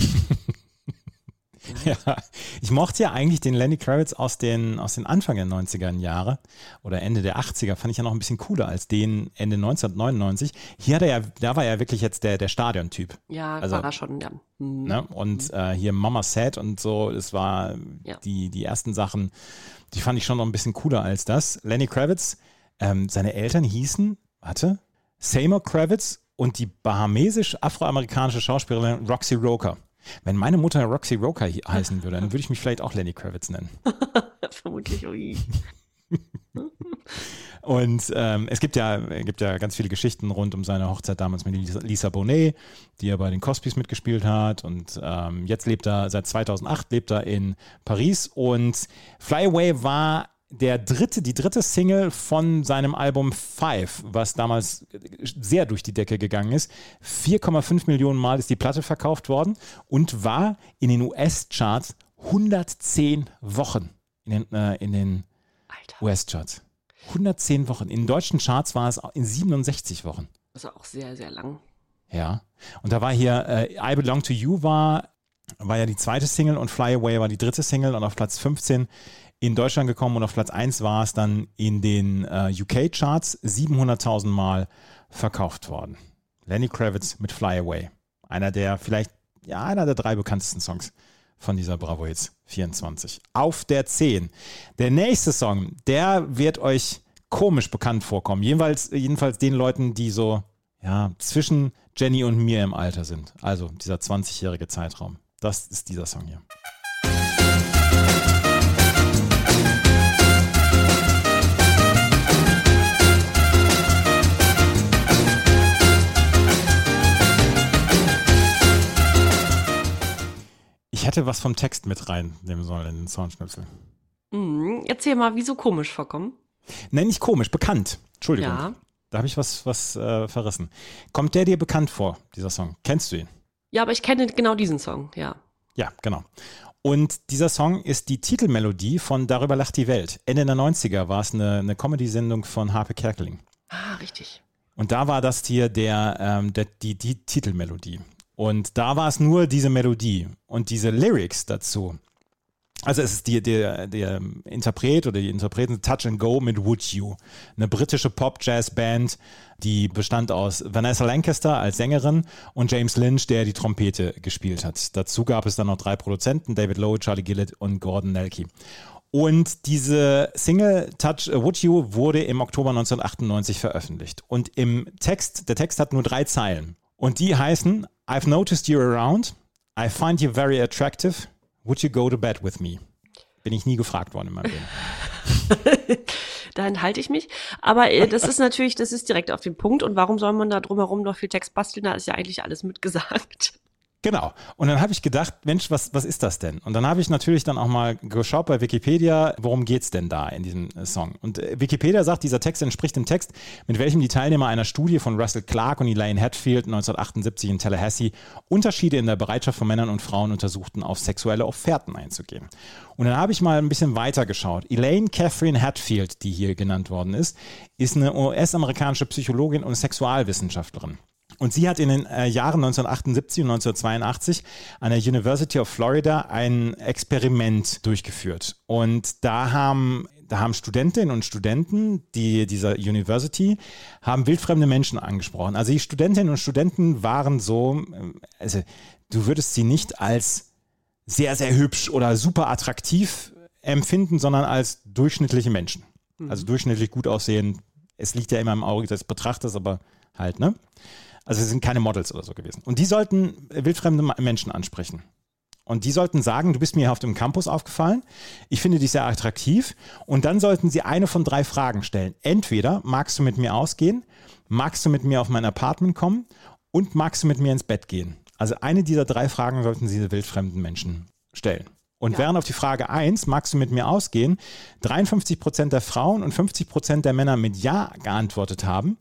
ja, ich mochte ja eigentlich den Lenny Kravitz aus den, aus den Anfang der 90er Jahre oder Ende der 80er, fand ich ja noch ein bisschen cooler als den Ende 1999. Hier hat er ja, da war er wirklich jetzt der, der Stadiontyp. Ja, also, war er schon, ja. Mhm. Ne? Und mhm. äh, hier Mama Sad und so, das war ja. die, die ersten Sachen, die fand ich schon noch ein bisschen cooler als das. Lenny Kravitz, ähm, seine Eltern hießen warte, Seymour Kravitz und die bahamesisch-afroamerikanische Schauspielerin Roxy Roker. Wenn meine Mutter Roxy Roker heißen würde, dann würde ich mich vielleicht auch Lenny Kravitz nennen. Vermutlich, ui. Und ähm, es gibt ja, gibt ja ganz viele Geschichten rund um seine Hochzeit damals mit Lisa, Lisa Bonet, die ja bei den Cosbys mitgespielt hat. Und ähm, jetzt lebt er, seit 2008 lebt er in Paris. Und Fly Away war der dritte, die dritte Single von seinem Album Five, was damals sehr durch die Decke gegangen ist. 4,5 Millionen Mal ist die Platte verkauft worden und war in den US-Charts 110 Wochen in den, äh, in den. US-Charts. 110 Wochen. In deutschen Charts war es in 67 Wochen. Das war auch sehr, sehr lang. Ja. Und da war hier äh, I Belong to You war, war ja die zweite Single und Fly Away war die dritte Single und auf Platz 15 in Deutschland gekommen und auf Platz 1 war es dann in den äh, UK-Charts 700.000 Mal verkauft worden. Lenny Kravitz mit Fly Away. Einer der vielleicht, ja, einer der drei bekanntesten Songs von dieser Bravo Hits 24. Auf der 10. Der nächste Song, der wird euch komisch bekannt vorkommen. Jedenfalls, jedenfalls den Leuten, die so, ja, zwischen Jenny und mir im Alter sind. Also dieser 20-jährige Zeitraum. Das ist dieser Song hier. Ich hätte was vom Text mit reinnehmen sollen in den Soundschnipsel. Mhm. Erzähl mal, wieso komisch vorkommen? Nein, nicht komisch, bekannt. Entschuldigung. Ja. Da habe ich was, was äh, verrissen. Kommt der dir bekannt vor, dieser Song? Kennst du ihn? Ja, aber ich kenne genau diesen Song, ja. Ja, genau. Und dieser Song ist die Titelmelodie von Darüber lacht die Welt. Ende der 90er war es eine, eine Comedy-Sendung von Harpe Kerkeling. Ah, richtig. Und da war das hier der, ähm, der, die, die Titelmelodie. Und da war es nur diese Melodie und diese Lyrics dazu. Also es ist die, der, der Interpret oder die Interpreten Touch and Go mit Would You. Eine britische Pop-Jazz-Band, die bestand aus Vanessa Lancaster als Sängerin und James Lynch, der die Trompete gespielt hat. Dazu gab es dann noch drei Produzenten, David Lowe, Charlie Gillett und Gordon Nelke. Und diese Single Touch uh, Would You wurde im Oktober 1998 veröffentlicht. Und im Text, der Text hat nur drei Zeilen. Und die heißen I've noticed you around, I find you very attractive, would you go to bed with me? Bin ich nie gefragt worden in meinem Leben. da enthalte ich mich. Aber äh, das ist natürlich, das ist direkt auf den Punkt. Und warum soll man da drumherum noch viel Text basteln? Da ist ja eigentlich alles mitgesagt. Genau. Und dann habe ich gedacht, Mensch, was, was ist das denn? Und dann habe ich natürlich dann auch mal geschaut bei Wikipedia, worum geht's denn da in diesem äh, Song? Und äh, Wikipedia sagt, dieser Text entspricht dem Text, mit welchem die Teilnehmer einer Studie von Russell Clark und Elaine Hatfield 1978 in Tallahassee Unterschiede in der Bereitschaft von Männern und Frauen untersuchten, auf sexuelle Offerten einzugehen. Und dann habe ich mal ein bisschen weiter geschaut. Elaine Catherine Hatfield, die hier genannt worden ist, ist eine US-amerikanische Psychologin und Sexualwissenschaftlerin. Und sie hat in den äh, Jahren 1978 und 1982 an der University of Florida ein Experiment durchgeführt. Und da haben da haben Studentinnen und Studenten die, dieser University haben wildfremde Menschen angesprochen. Also die Studentinnen und Studenten waren so, äh, also du würdest sie nicht als sehr, sehr hübsch oder super attraktiv empfinden, sondern als durchschnittliche Menschen. Also durchschnittlich gut aussehen. Es liegt ja immer im Auge des Betrachters, aber halt, ne? Also es sind keine Models oder so gewesen. Und die sollten wildfremde Menschen ansprechen. Und die sollten sagen, du bist mir hier auf dem Campus aufgefallen, ich finde dich sehr attraktiv. Und dann sollten sie eine von drei Fragen stellen. Entweder magst du mit mir ausgehen, magst du mit mir auf mein Apartment kommen und magst du mit mir ins Bett gehen. Also eine dieser drei Fragen sollten sie wildfremden Menschen stellen. Und während auf die Frage 1, magst du mit mir ausgehen, 53 Prozent der Frauen und 50 Prozent der Männer mit Ja geantwortet haben,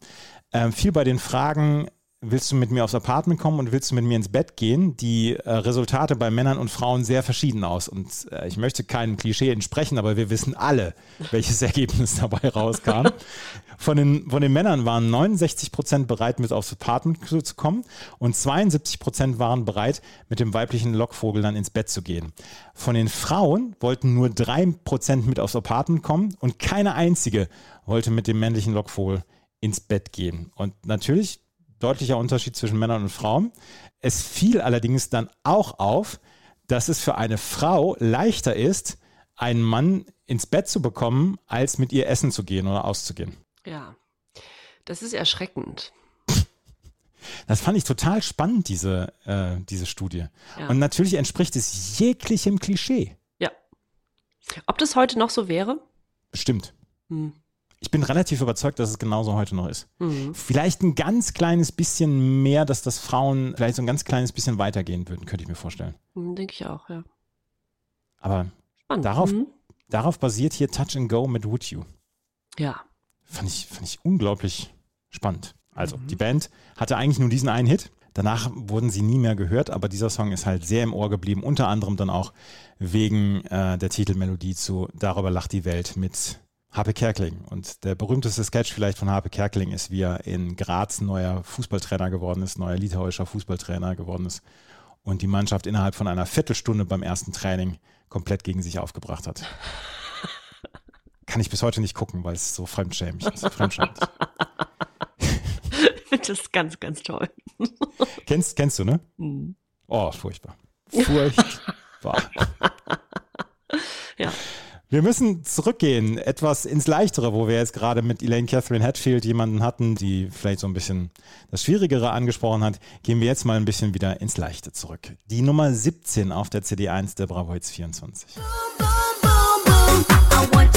äh, fiel bei den Fragen, willst du mit mir aufs Apartment kommen und willst du mit mir ins Bett gehen, die äh, Resultate bei Männern und Frauen sehr verschieden aus. Und äh, ich möchte keinem Klischee entsprechen, aber wir wissen alle, welches Ergebnis dabei rauskam. Von den, von den Männern waren 69 Prozent bereit, mit aufs Apartment zu, zu kommen und 72 Prozent waren bereit, mit dem weiblichen Lockvogel dann ins Bett zu gehen. Von den Frauen wollten nur drei Prozent mit aufs Apartment kommen und keine einzige wollte mit dem männlichen Lockvogel ins Bett gehen. Und natürlich deutlicher Unterschied zwischen Männern und Frauen. Es fiel allerdings dann auch auf, dass es für eine Frau leichter ist, einen Mann ins Bett zu bekommen, als mit ihr essen zu gehen oder auszugehen. Ja. Das ist erschreckend. Das fand ich total spannend, diese, äh, diese Studie. Ja. Und natürlich entspricht es jeglichem Klischee. Ja. Ob das heute noch so wäre? Bestimmt. Hm. Ich bin relativ überzeugt, dass es genauso heute noch ist. Mhm. Vielleicht ein ganz kleines bisschen mehr, dass das Frauen vielleicht so ein ganz kleines bisschen weitergehen würden, könnte ich mir vorstellen. Hm, Denke ich auch, ja. Aber Spannend. Darauf- Mhm. darauf basiert hier Touch and Go mit Would You. Ja. Fand ich, fand ich unglaublich spannend. Also, die Band hatte eigentlich nur diesen einen Hit. Danach wurden sie nie mehr gehört, aber dieser Song ist halt sehr im Ohr geblieben, unter anderem dann auch wegen äh, der Titelmelodie zu Darüber lacht die Welt mit Harpe Kerkeling. Und der berühmteste Sketch vielleicht von Harpe Kerkeling ist, wie er in Graz neuer Fußballtrainer geworden ist, neuer litauischer Fußballtrainer geworden ist und die Mannschaft innerhalb von einer Viertelstunde beim ersten Training komplett gegen sich aufgebracht hat. Kann ich bis heute nicht gucken, weil es so fremdschämig ist. Fremdschämig. das ist ganz, ganz toll. Kennst, kennst du, ne? Mhm. Oh, furchtbar. Furchtbar. Ja. Wir müssen zurückgehen, etwas ins Leichtere, wo wir jetzt gerade mit Elaine Catherine Hatfield jemanden hatten, die vielleicht so ein bisschen das Schwierigere angesprochen hat. Gehen wir jetzt mal ein bisschen wieder ins Leichte zurück. Die Nummer 17 auf der CD1 der Bravo Hits 24. Boom, boom, boom, boom.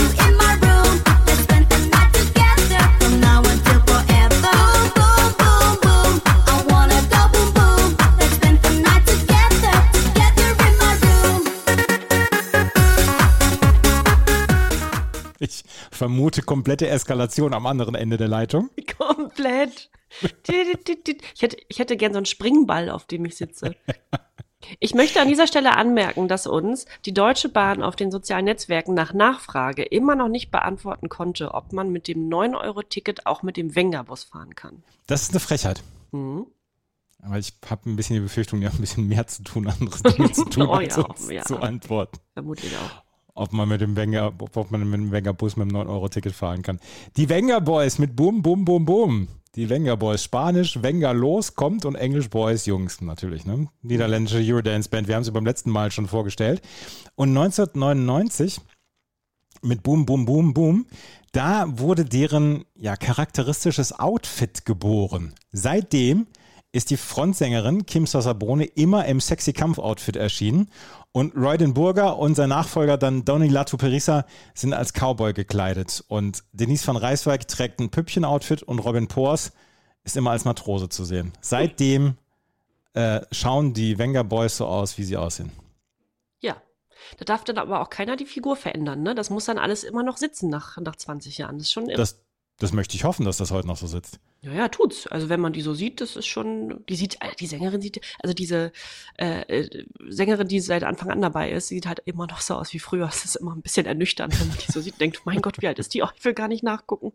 Vermute komplette Eskalation am anderen Ende der Leitung. Komplett. Ich hätte, ich hätte gern so einen Springball, auf dem ich sitze. Ich möchte an dieser Stelle anmerken, dass uns die Deutsche Bahn auf den sozialen Netzwerken nach Nachfrage immer noch nicht beantworten konnte, ob man mit dem 9-Euro-Ticket auch mit dem Wenger-Bus fahren kann. Das ist eine Frechheit. Mhm. Aber ich habe ein bisschen die Befürchtung, ja, ein bisschen mehr zu tun, andere Dinge zu tun, Oh als ja, uns ja. zu antworten. Vermutlich auch. Ob man mit dem Wenger, ob man mit dem Wenger-Bus mit dem 9-Euro-Ticket fahren kann. Die Wenger Boys mit Boom, Boom, Boom, Boom. Die Wenger Boys, Spanisch, Wenger los, kommt und Englisch Boys, Jungs natürlich, ne? Niederländische Eurodance-Band, wir haben sie beim letzten Mal schon vorgestellt. Und 1999 mit Boom, Boom, Boom, Boom, da wurde deren ja, charakteristisches Outfit geboren. Seitdem ist die Frontsängerin Kim Sassabone immer im sexy Kampf-Outfit erschienen und Roy den Burger und sein Nachfolger dann Donny Latuperissa sind als Cowboy gekleidet und Denise van Rijswijk trägt ein Püppchen-Outfit und Robin Poors ist immer als Matrose zu sehen. Seitdem äh, schauen die Wenger Boys so aus, wie sie aussehen. Ja. Da darf dann aber auch keiner die Figur verändern, ne? Das muss dann alles immer noch sitzen nach, nach 20 Jahren. Das ist schon irre. Das, das möchte ich hoffen, dass das heute noch so sitzt. Ja, ja, tut's. Also wenn man die so sieht, das ist schon, die sieht, äh, die Sängerin sieht, also diese äh, äh, Sängerin, die seit Anfang an dabei ist, sieht halt immer noch so aus wie früher. Es ist immer ein bisschen ernüchternd, wenn man die so sieht, denkt, mein Gott, wie alt ist die? Oh, ich will gar nicht nachgucken.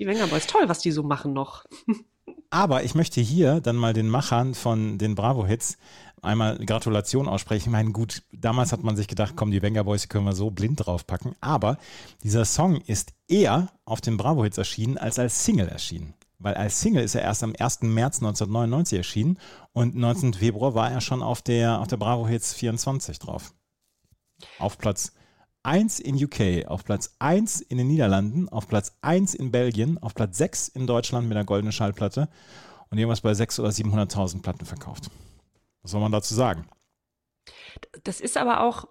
Die Wenger Boys, toll, was die so machen noch. Aber ich möchte hier dann mal den Machern von den Bravo-Hits einmal Gratulation aussprechen. Ich meine, gut, damals hat man sich gedacht, komm, die Wenger Boys können wir so blind draufpacken. Aber dieser Song ist eher auf den Bravo-Hits erschienen als als Single erschienen. Weil als Single ist er erst am 1. März 1999 erschienen und 19. Februar war er schon auf der, auf der Bravo Hits 24 drauf. Auf Platz 1 in UK, auf Platz 1 in den Niederlanden, auf Platz 1 in Belgien, auf Platz 6 in Deutschland mit einer goldenen Schallplatte und irgendwas bei 600.000 oder 700.000 Platten verkauft. Was soll man dazu sagen? Das ist aber auch,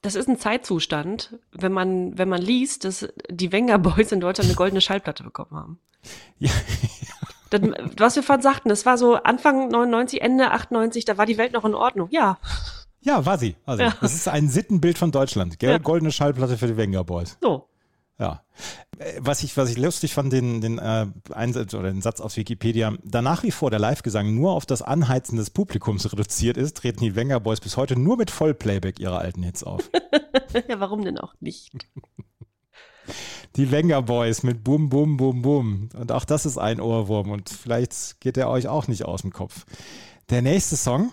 das ist ein Zeitzustand, wenn man, wenn man liest, dass die Wenger Boys in Deutschland eine goldene Schallplatte bekommen haben. Ja, Dann, was wir vorhin sagten, das war so Anfang 99, Ende 98, da war die Welt noch in Ordnung. Ja, ja war sie. Also, Ja. Das ist ein Sittenbild von Deutschland. Gell? Ja. Goldene Schallplatte für die Wenger Boys. so. Ja. Äh, Was ich, was ich lustig fand, den, den äh, Einsatz oder den Satz aus Wikipedia, da nach wie vor der Live-Gesang nur auf das Anheizen des Publikums reduziert ist, treten die Wenger Boys bis heute nur mit Vollplayback ihrer alten Hits auf. Ja, warum denn auch nicht? Die Wenger Boys mit Bum, Bum, Bum, Bum. Und auch das ist ein Ohrwurm und vielleicht geht er euch auch nicht aus dem Kopf. Der nächste Song,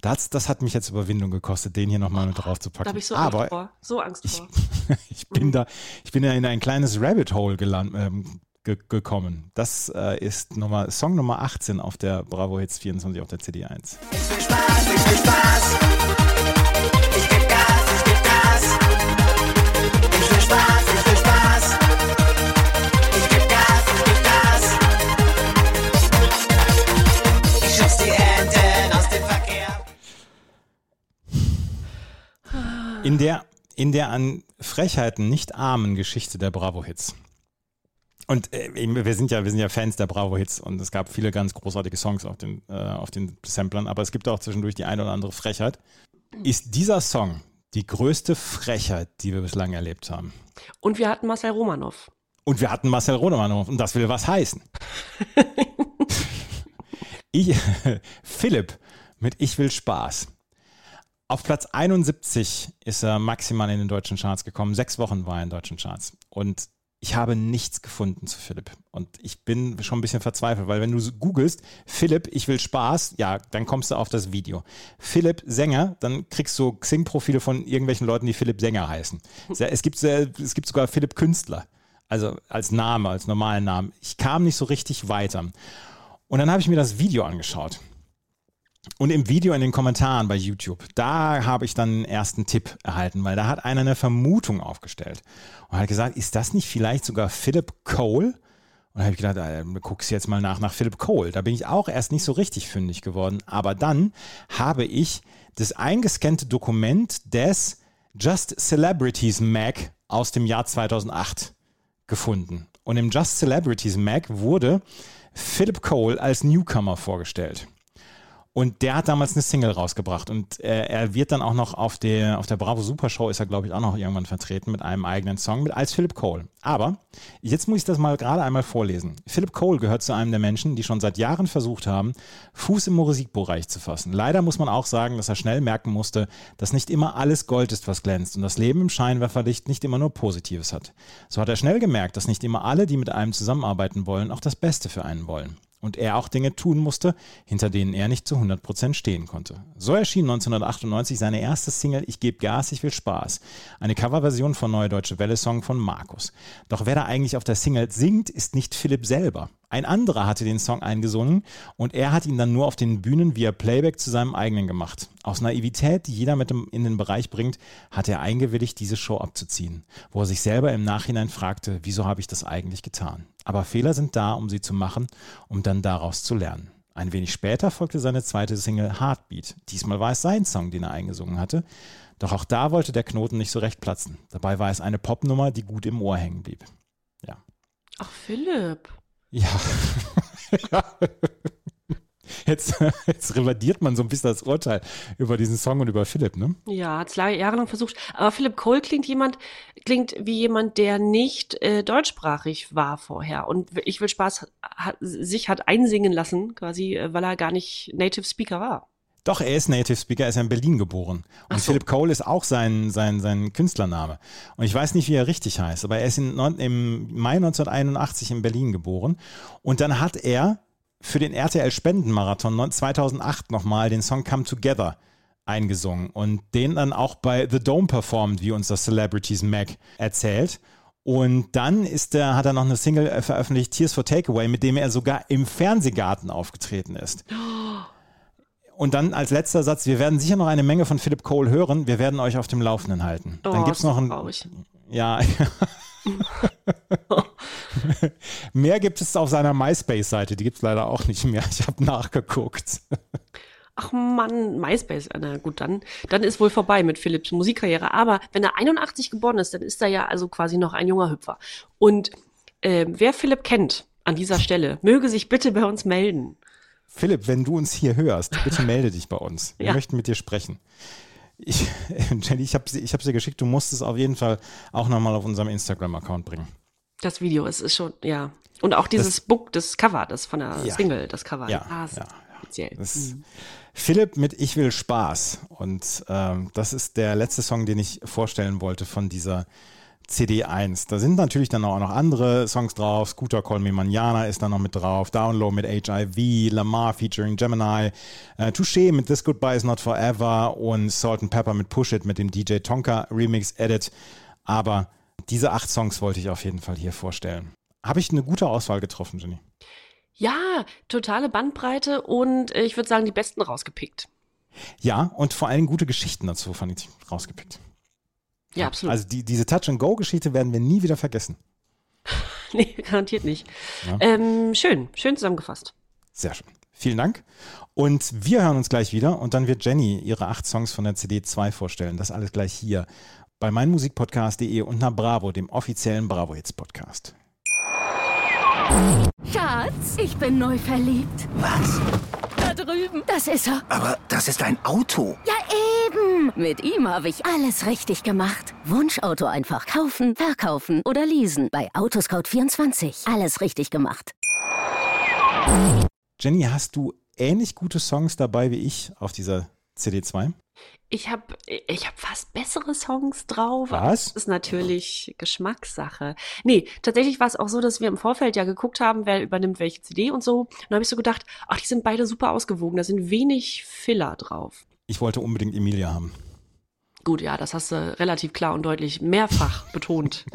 das, das hat mich jetzt Überwindung gekostet, den hier nochmal mit drauf zu Da packen. habe ich so Aber Angst vor. So Angst vor. ich bin da, ich bin da in ein kleines Rabbit Hole geland, ähm, ge gekommen. Das äh, ist Nummer, Song Nummer 18 auf der Bravo Hits 24 auf der CD1. Ich will Spaß, ich will Spaß. In der, in der an Frechheiten nicht armen Geschichte der Bravo Hits. Und äh, wir sind ja, wir sind ja Fans der Bravo Hits und es gab viele ganz großartige Songs auf den, äh, auf den Samplern, aber es gibt auch zwischendurch die eine oder andere Frechheit. Ist dieser Song die größte Frechheit, die wir bislang erlebt haben? Und wir hatten Marcel Romanov. Und wir hatten Marcel Ronemann und das will was heißen. Ich, Philipp mit Ich will Spaß. Auf Platz 71 ist er maximal in den deutschen Charts gekommen. Sechs Wochen war er in deutschen Charts. Und ich habe nichts gefunden zu Philipp. Und ich bin schon ein bisschen verzweifelt, weil wenn du googelst, Philipp, ich will Spaß, ja, dann kommst du auf das Video. Philipp Sänger, dann kriegst du Xing-Profile von irgendwelchen Leuten, die Philipp Sänger heißen. Es gibt, es gibt sogar Philipp Künstler. Also als Name, als normalen Namen. Ich kam nicht so richtig weiter. Und dann habe ich mir das Video angeschaut. Und im Video in den Kommentaren bei YouTube, da habe ich dann einen ersten Tipp erhalten, weil da hat einer eine Vermutung aufgestellt und hat gesagt, ist das nicht vielleicht sogar Philip Cole? Und da habe ich gedacht, äh, guckst jetzt mal nach nach Philip Cole. Da bin ich auch erst nicht so richtig fündig geworden. Aber dann habe ich das eingescannte Dokument des Just Celebrities Mag aus dem Jahr 2008 gefunden. Und im Just Celebrities Mag wurde Philip Cole als Newcomer vorgestellt. Und der hat damals eine Single rausgebracht und äh, er wird dann auch noch auf der, auf der Bravo Super Show ist er, glaube ich, auch noch irgendwann vertreten mit einem eigenen Song mit als Philip Cole. Aber jetzt muss ich das mal gerade einmal vorlesen. Philip Cole gehört zu einem der Menschen, die schon seit Jahren versucht haben, Fuß im Musikbereich zu fassen. Leider muss man auch sagen, dass er schnell merken musste, dass nicht immer alles Gold ist, was glänzt und das Leben im Scheinwerferlicht nicht immer nur Positives hat. So hat er schnell gemerkt, dass nicht immer alle, die mit einem zusammenarbeiten wollen, auch das Beste für einen wollen und er auch Dinge tun musste, hinter denen er nicht zu 100% stehen konnte. So erschien 1998 seine erste Single Ich gebe Gas, ich will Spaß, eine Coverversion von Neue Deutsche Welle Song von Markus. Doch wer da eigentlich auf der Single singt, ist nicht Philipp selber. Ein anderer hatte den Song eingesungen und er hat ihn dann nur auf den Bühnen via Playback zu seinem eigenen gemacht. Aus Naivität, die jeder mit in den Bereich bringt, hat er eingewilligt, diese Show abzuziehen, wo er sich selber im Nachhinein fragte, wieso habe ich das eigentlich getan? Aber Fehler sind da, um sie zu machen, um dann daraus zu lernen. Ein wenig später folgte seine zweite Single Heartbeat. Diesmal war es sein Song, den er eingesungen hatte. Doch auch da wollte der Knoten nicht so recht platzen. Dabei war es eine Popnummer, die gut im Ohr hängen blieb. Ja. Ach, Philipp. Ja. Jetzt, jetzt revidiert man so ein bisschen das Urteil über diesen Song und über Philipp, ne? Ja, hat es jahrelang versucht. Aber Philipp Cole klingt jemand, klingt wie jemand, der nicht äh, deutschsprachig war vorher. Und ich will Spaß hat, sich hat einsingen lassen, quasi, äh, weil er gar nicht Native Speaker war. Doch, er ist Native Speaker, er ist ja in Berlin geboren. Und so. Philip Cole ist auch sein, sein, sein Künstlername. Und ich weiß nicht, wie er richtig heißt, aber er ist in, im Mai 1981 in Berlin geboren. Und dann hat er für den RTL Spendenmarathon neun- 2008 nochmal den Song Come Together eingesungen und den dann auch bei The Dome performt, wie uns das Celebrities Mag erzählt. Und dann ist der, hat er noch eine Single äh, veröffentlicht, Tears for Takeaway, mit dem er sogar im Fernsehgarten aufgetreten ist. Und dann als letzter Satz, wir werden sicher noch eine Menge von Philip Cole hören, wir werden euch auf dem Laufenden halten. Oh, dann gibt's ist noch ein, traurig. ja. mehr gibt es auf seiner MySpace-Seite, die gibt es leider auch nicht mehr. Ich habe nachgeguckt. Ach Mann, MySpace, na gut, dann, dann ist wohl vorbei mit Philipps Musikkarriere. Aber wenn er 81 geboren ist, dann ist er ja also quasi noch ein junger Hüpfer. Und äh, wer Philipp kennt an dieser Stelle, möge sich bitte bei uns melden. Philipp, wenn du uns hier hörst, bitte melde dich bei uns. Wir Ja. möchten mit dir sprechen. Ich, Jenny, ich habe ich hab dir geschickt, du musst es auf jeden Fall auch nochmal auf unserem Instagram-Account bringen. Das Video, es ist schon, ja. Und auch dieses Book, das Cover, das von der Ja. Single, das Cover. Ja, Ah, ist ja, speziell. Das, Philipp mit Ich will Spaß. Und ähm, das ist der letzte Song, den ich vorstellen wollte von dieser CD1. Da sind natürlich dann auch noch andere Songs drauf. Scooter Call Me Manana ist da noch mit drauf. Download mit HIV, Lamar featuring Gemini, äh, Touché mit This Goodbye is Not Forever und Salt and Pepper mit Push It mit dem DJ Tonka Remix Edit. Aber diese acht Songs wollte ich auf jeden Fall hier vorstellen. Habe ich eine gute Auswahl getroffen, Jenny? Ja, totale Bandbreite und äh, ich würde sagen, die besten rausgepickt. Ja, und vor allem gute Geschichten dazu fand ich rausgepickt. Ja, absolut. Also die, diese Touch-and-Go-Geschichte werden wir nie wieder vergessen. nee, garantiert nicht. Ja. Ähm, schön, schön zusammengefasst. Sehr schön. Vielen Dank. Und wir hören uns gleich wieder und dann wird Jenny ihre acht Songs von der CD 2 vorstellen. Das alles gleich hier bei meinmusikpodcast.de und nach Bravo, dem offiziellen Bravo Hits Podcast. Schatz, ich bin neu verliebt. Was? Da drüben. Das ist er. Aber das ist ein Auto. Ja, eben. Mit ihm habe ich alles richtig gemacht. Wunschauto einfach kaufen, verkaufen oder leasen. Bei Autoscout24. Alles richtig gemacht. Jenny, hast du ähnlich gute Songs dabei wie ich auf dieser CD2. Ich habe ich hab fast bessere Songs drauf. Was? Das ist natürlich Geschmackssache. Nee, tatsächlich war es auch so, dass wir im Vorfeld ja geguckt haben, wer übernimmt welche CD und so. Und da habe ich so gedacht, ach, die sind beide super ausgewogen. Da sind wenig Filler drauf. Ich wollte unbedingt Emilia haben. Gut, ja, das hast du relativ klar und deutlich mehrfach betont.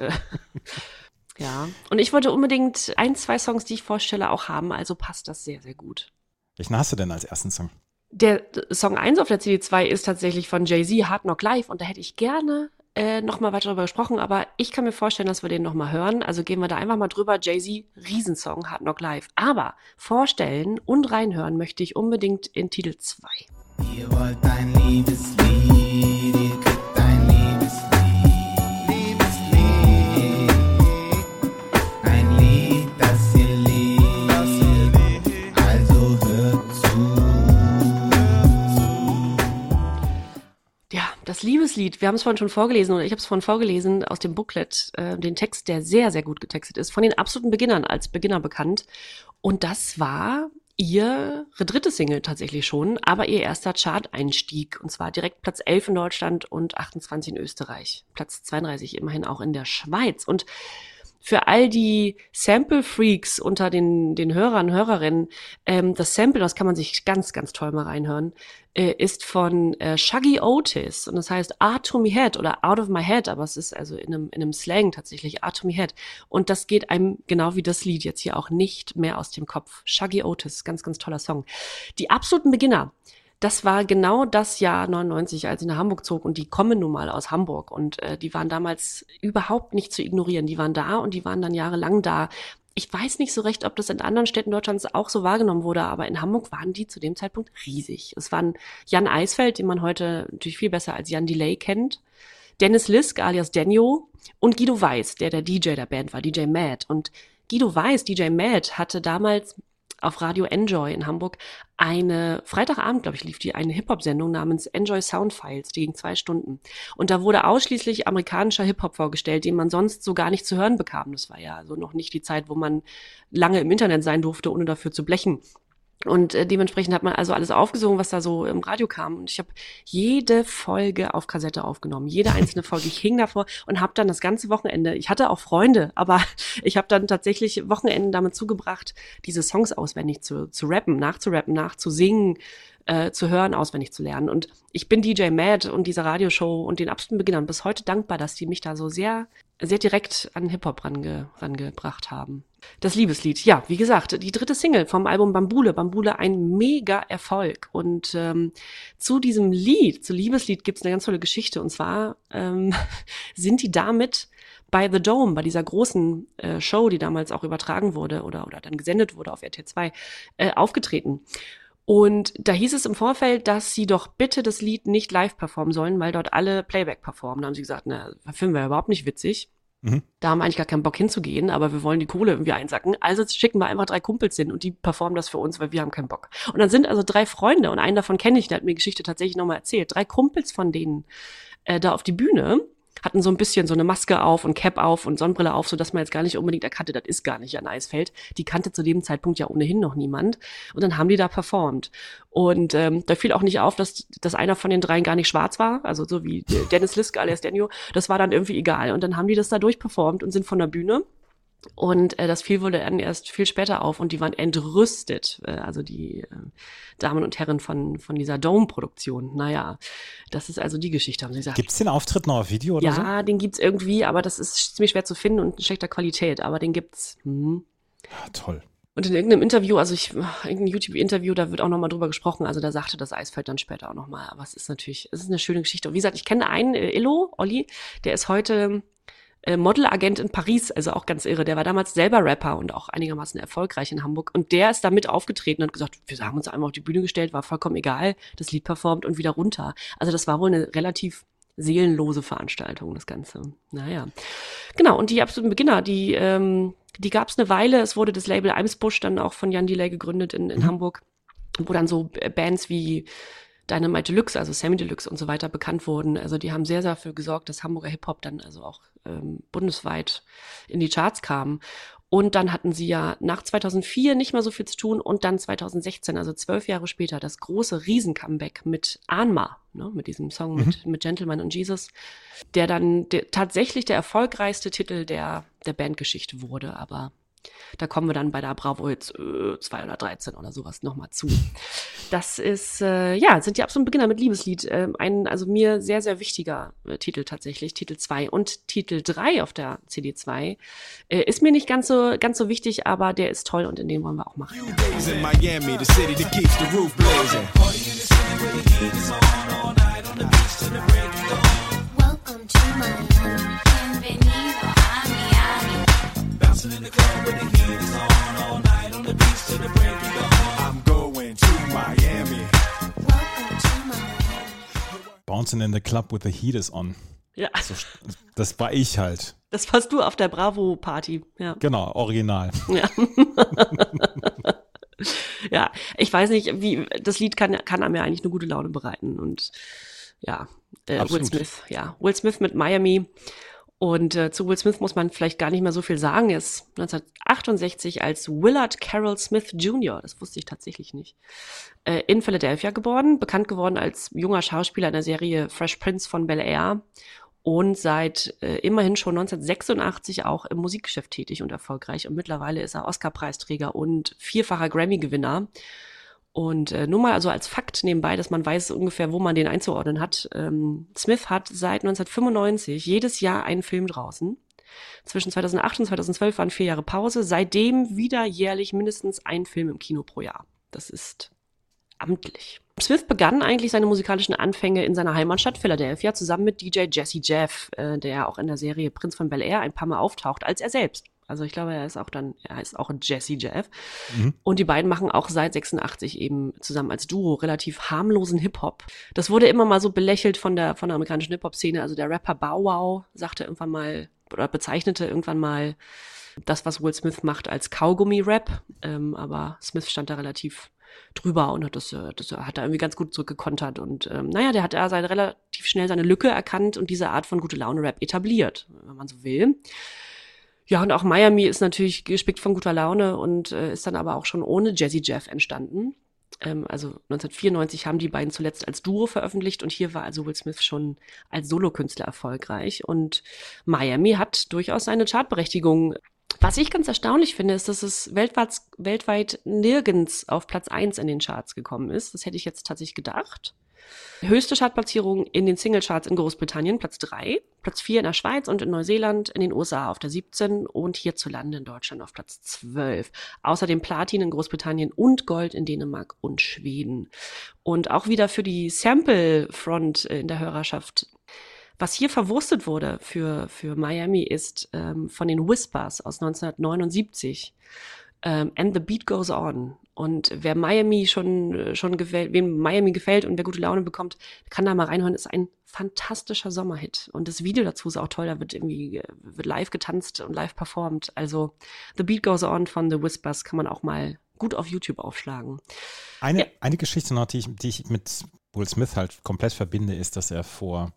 Äh, ja. Und ich wollte unbedingt ein, zwei Songs, die ich vorstelle, auch haben. Also passt das sehr, sehr gut. Welchen hast du denn als ersten Song? Der Song 1 auf der CD2 ist tatsächlich von Jay-Z, Hard Knock Live. Und da hätte ich gerne äh, nochmal weiter darüber gesprochen. Aber ich kann mir vorstellen, dass wir den nochmal hören. Also gehen wir da einfach mal drüber. Jay-Z, Riesensong, Hard Knock Live. Aber vorstellen und reinhören möchte ich unbedingt in Titel 2. Ihr wollt ein Liebeslied, das Liebeslied, wir haben es vorhin schon vorgelesen oder ich habe es vorhin vorgelesen aus dem Booklet, äh, den Text, der sehr, sehr gut getextet ist, von den absoluten Beginnern als Beginner bekannt. Und das war ihre dritte Single tatsächlich schon, aber ihr erster Chart-Einstieg. Und zwar direkt Platz 11 in Deutschland und 28 in Österreich. Platz 32 immerhin auch in der Schweiz. Und für all die Sample-Freaks unter den, den Hörern, Hörerinnen, ähm, das Sample, das kann man sich ganz, ganz toll mal reinhören, äh, ist von äh, Shuggy Otis und das heißt Art to Me Head oder Out of My Head, aber es ist also in einem, in einem Slang tatsächlich Art to Me Head. Und das geht einem genau wie das Lied jetzt hier auch nicht mehr aus dem Kopf. Shuggy Otis, ganz, ganz toller Song. Die absoluten Beginner, das war genau das Jahr 99, als ich nach Hamburg zog und die kommen nun mal aus Hamburg und äh, die waren damals überhaupt nicht zu ignorieren. Die waren da und die waren dann jahrelang da. Ich weiß nicht so recht, ob das in anderen Städten Deutschlands auch so wahrgenommen wurde, aber in Hamburg waren die zu dem Zeitpunkt riesig. Es waren Jan Eisfeld, den man heute natürlich viel besser als Jan Delay kennt, Dennis Lisk alias Denio und Guido Weiß, der der DJ der Band war, DJ Mad. Und Guido Weiß, DJ Mad, hatte damals auf Radio Enjoy in Hamburg eine Freitagabend, glaube ich, lief die eine Hip-Hop-Sendung namens Enjoy Soundfiles, die ging zwei Stunden. Und da wurde ausschließlich amerikanischer Hip-Hop vorgestellt, den man sonst so gar nicht zu hören bekam. Das war ja also noch nicht die Zeit, wo man lange im Internet sein durfte, ohne dafür zu blechen. Und äh, dementsprechend hat man also alles aufgesogen, was da so im Radio kam. Und ich habe jede Folge auf Kassette aufgenommen, jede einzelne Folge. Ich hing davor und habe dann das ganze Wochenende, ich hatte auch Freunde, aber ich habe dann tatsächlich Wochenenden damit zugebracht, diese Songs auswendig zu, zu rappen, nachzurappen, nachzusingen, äh, zu hören, auswendig zu lernen. Und ich bin DJ Mad und dieser Radioshow und den absoluten Beginnern bis heute dankbar, dass die mich da so sehr, sehr direkt an Hip-Hop range, rangebracht haben. Das Liebeslied, ja, wie gesagt, die dritte Single vom Album Bambule. Bambule ein mega Erfolg. Und ähm, zu diesem Lied, zu Liebeslied, gibt's eine ganz tolle Geschichte. Und zwar ähm, sind die damit bei The Dome, bei dieser großen äh, Show, die damals auch übertragen wurde oder, oder dann gesendet wurde auf RT2, äh, aufgetreten. Und da hieß es im Vorfeld, dass sie doch bitte das Lied nicht live performen sollen, weil dort alle Playback performen. Da haben sie gesagt, na, finden wir überhaupt nicht witzig. Mhm. Da haben wir eigentlich gar keinen Bock hinzugehen, aber wir wollen die Kohle irgendwie einsacken. Also schicken wir einfach drei Kumpels hin und die performen das für uns, weil wir haben keinen Bock. Und dann sind also drei Freunde und einen davon kenne ich, der hat mir Geschichte tatsächlich nochmal erzählt. Drei Kumpels von denen äh, da auf die Bühne hatten so ein bisschen so eine Maske auf und Cap auf und Sonnenbrille auf, so dass man jetzt gar nicht unbedingt erkannte, das ist gar nicht Jan Eisfeld. Die kannte zu dem Zeitpunkt ja ohnehin noch niemand. Und dann haben die da performt. Und ähm, da fiel auch nicht auf, dass, dass einer von den dreien gar nicht schwarz war, also so wie Dennis Liske alias Daniel. Das war dann irgendwie egal. Und dann haben die das da durchperformt und sind von der Bühne. Und äh, das fiel wohl dann erst viel später auf und die waren entrüstet, äh, also die äh, Damen und Herren von, von dieser Dome-Produktion. Naja, das ist also die Geschichte, haben sie gesagt. Gibt's den Auftritt noch auf Video oder so? ja, den gibt's irgendwie, aber das ist ziemlich schwer zu finden und in schlechter Qualität, aber den gibt's. Hm. Ah, toll. Und in irgendeinem Interview, also ich, irgendein YouTube-Interview, da wird auch nochmal drüber gesprochen. Also da sagte das Eisfeld dann später auch nochmal. Aber es ist natürlich, es ist eine schöne Geschichte. Und wie gesagt, ich kenne einen, äh, Illo, Olli, der ist heute Modelagent in Paris, also auch ganz irre. Der war damals selber Rapper und auch einigermaßen erfolgreich in Hamburg. Und der ist damit aufgetreten und gesagt, wir haben uns einfach auf die Bühne gestellt, war vollkommen egal, das Lied performt und wieder runter. Also das war wohl eine relativ seelenlose Veranstaltung, das Ganze. Naja. Genau, und die absoluten Beginner, die, ähm, die gab es eine Weile. Es wurde das Label Eimsbusch dann auch von Jan Delay gegründet in, in Hamburg, wo dann so Bands wie Dynamite Deluxe, also Sammy Deluxe und so weiter bekannt wurden. Also die haben sehr, sehr dafür gesorgt, dass Hamburger Hip-Hop dann also auch ähm, bundesweit in die Charts kam. Und dann hatten sie ja nach 2004 nicht mehr so viel zu tun und dann 2016, also zwölf Jahre später, das große Riesen-Comeback mit Anma, ne, mit diesem Song mit, mit Gentleman und Jesus, der dann der, tatsächlich der erfolgreichste Titel der, der Bandgeschichte wurde. Aber da kommen wir dann bei der Bravo jetzt äh, 213 oder sowas nochmal zu. Das ist, äh, ja, sind die absoluten Beginner mit Liebeslied. Ähm, ein, also mir sehr, sehr wichtiger äh, Titel tatsächlich, Titel 2. Und Titel 3 auf der CD 2 äh, ist mir nicht ganz so, ganz so wichtig, aber der ist toll und in den wollen wir auch machen. Days in Miami, the Miami. I'm going to Miami. Welcome to Miami. Bouncing in the club with the heat is on. Ja, So, das war ich halt. das warst du auf der Bravo-Party. Ja. Genau, original. Ja. ja, ich weiß nicht, wie das Lied kann, kann einem ja eigentlich eine gute Laune bereiten. Und ja, äh, Will. Smith, ja. Will Smith mit Miami. Und äh, zu Will Smith muss man vielleicht gar nicht mehr so viel sagen. Er ist 1968 als Willard Carroll Smith Jr., das wusste ich tatsächlich nicht, äh, in Philadelphia geboren, bekannt geworden als junger Schauspieler in der Serie Fresh Prince von Bel Air und seit äh, immerhin schon 1986 auch im Musikgeschäft tätig und erfolgreich. Und mittlerweile ist er Oscar-Preisträger und vierfacher Grammy-Gewinner. Und äh, nur mal also als Fakt nebenbei, dass man weiß ungefähr, wo man den einzuordnen hat. Ähm, Smith hat seit 1995 jedes Jahr einen Film draußen. Zwischen 2008 und 2012 waren vier Jahre Pause. Seitdem wieder jährlich mindestens ein Film im Kino pro Jahr. Das ist amtlich. Smith begann eigentlich seine musikalischen Anfänge in seiner Heimatstadt Philadelphia zusammen mit DJ Jesse Jeff, äh, der auch in der Serie Prinz von Bel Air ein paar Mal auftaucht als er selbst. Also ich glaube, er ist auch dann, er heißt auch Jesse Jeff. Und die beiden machen auch seit 86 eben zusammen als Duo relativ harmlosen Hip-Hop. Das wurde immer mal so belächelt von der, von der amerikanischen Hip-Hop-Szene. Also der Rapper Bow Wow sagte irgendwann mal oder bezeichnete irgendwann mal das, was Will Smith macht, als Kaugummi-Rap. Ähm, aber Smith stand da relativ drüber und hat das, äh, das hat er irgendwie ganz gut zurückgekontert. Und ähm, naja, der hat er seine, relativ schnell seine Lücke erkannt und diese Art von gute Laune-Rap etabliert, wenn man so will. Ja, und auch Miami ist natürlich gespickt von guter Laune und äh, ist dann aber auch schon ohne Jazzy Jeff entstanden. Ähm, also 1994 haben die beiden zuletzt als Duo veröffentlicht und hier war also Will Smith schon als Solokünstler erfolgreich. Und Miami hat durchaus seine Chartberechtigung. Was ich ganz erstaunlich finde, ist, dass es weltweit, weltweit nirgends auf Platz 1 in den Charts gekommen ist. Das hätte ich jetzt tatsächlich gedacht. Höchste Chartplatzierung in den Singlecharts in Großbritannien, Platz 3, Platz 4 in der Schweiz und in Neuseeland, in den USA auf der 17 und hierzulande in Deutschland auf Platz 12. Außerdem Platin in Großbritannien und Gold in Dänemark und Schweden. Und auch wieder für die Sample Front in der Hörerschaft. Was hier verwurstet wurde für, für Miami ist ähm, von den Whispers aus 1979. Ähm, And the Beat Goes On. Und wer Miami schon, schon gefällt, wem Miami gefällt und wer gute Laune bekommt, kann da mal reinhören. Ist ein fantastischer Sommerhit. Und das Video dazu ist auch toll. Da wird irgendwie, äh, wird live getanzt und live performt. Also The Beat Goes On von The Whispers kann man auch mal gut auf YouTube aufschlagen. Eine, Ja. eine Geschichte noch, die ich, die ich mit Will Smith halt komplett verbinde, ist, dass er vor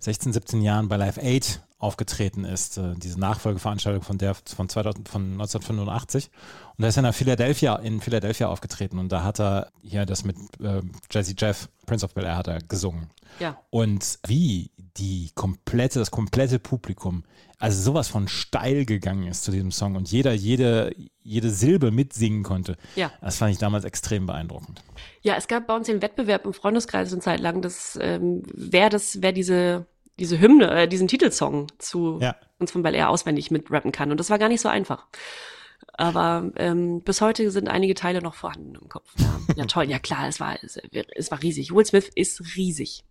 16, 17 Jahren bei Live 8 aufgetreten ist, äh, diese Nachfolgeveranstaltung von der von, 2000, von 1985. Und da ist er in Philadelphia, in Philadelphia aufgetreten und da hat er hier das mit äh, Jazzy Jeff, Prince of Bel Air, hat er gesungen. Ja. Und wie die komplette, das komplette Publikum, also sowas von steil gegangen ist zu diesem Song und jeder, jede, jede Silbe mitsingen konnte, Ja. das fand ich damals extrem beeindruckend. Ja, es gab bei uns den Wettbewerb im Freundeskreis eine Zeit lang, dass ähm, wer das, wer diese diese Hymne, äh, diesen Titelsong zu Ja. uns von Bel Air auswendig mitrappen kann. Und das war gar nicht so einfach. Aber ähm, bis heute sind einige Teile noch vorhanden im Kopf. Ja, ja toll, ja klar, es war, es, es war riesig. Will Smith ist riesig.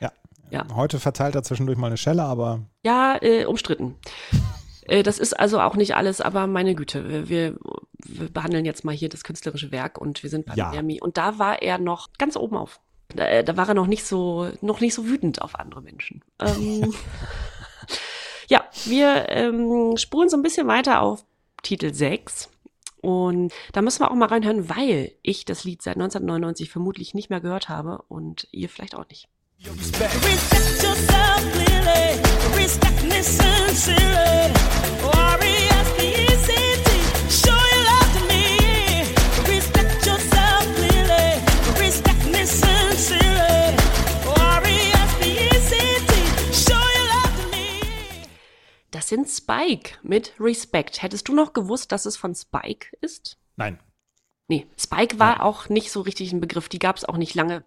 Ja. Ja. Heute verteilt er zwischendurch mal eine Schelle, aber Ja, äh, umstritten. Äh, das ist also auch nicht alles, aber meine Güte, wir, wir, behandeln jetzt mal hier das künstlerische Werk und wir sind bei Ja. Miami. Und da war er noch ganz oben auf. Da, äh, da war er noch nicht so, noch nicht so wütend auf andere Menschen. Ähm, ja, wir ähm, spulen so ein bisschen weiter auf Titel 6. Und da müssen wir auch mal reinhören, weil ich das Lied seit 1999 vermutlich nicht mehr gehört habe und ihr vielleicht auch nicht. Respect yourself clearly. Respect me sincerely. Spike mit Respect. Hättest du noch gewusst, dass es von Spike ist? Nein. Nee, Spike war auch nicht so richtig ein Begriff, die gab es auch nicht lange.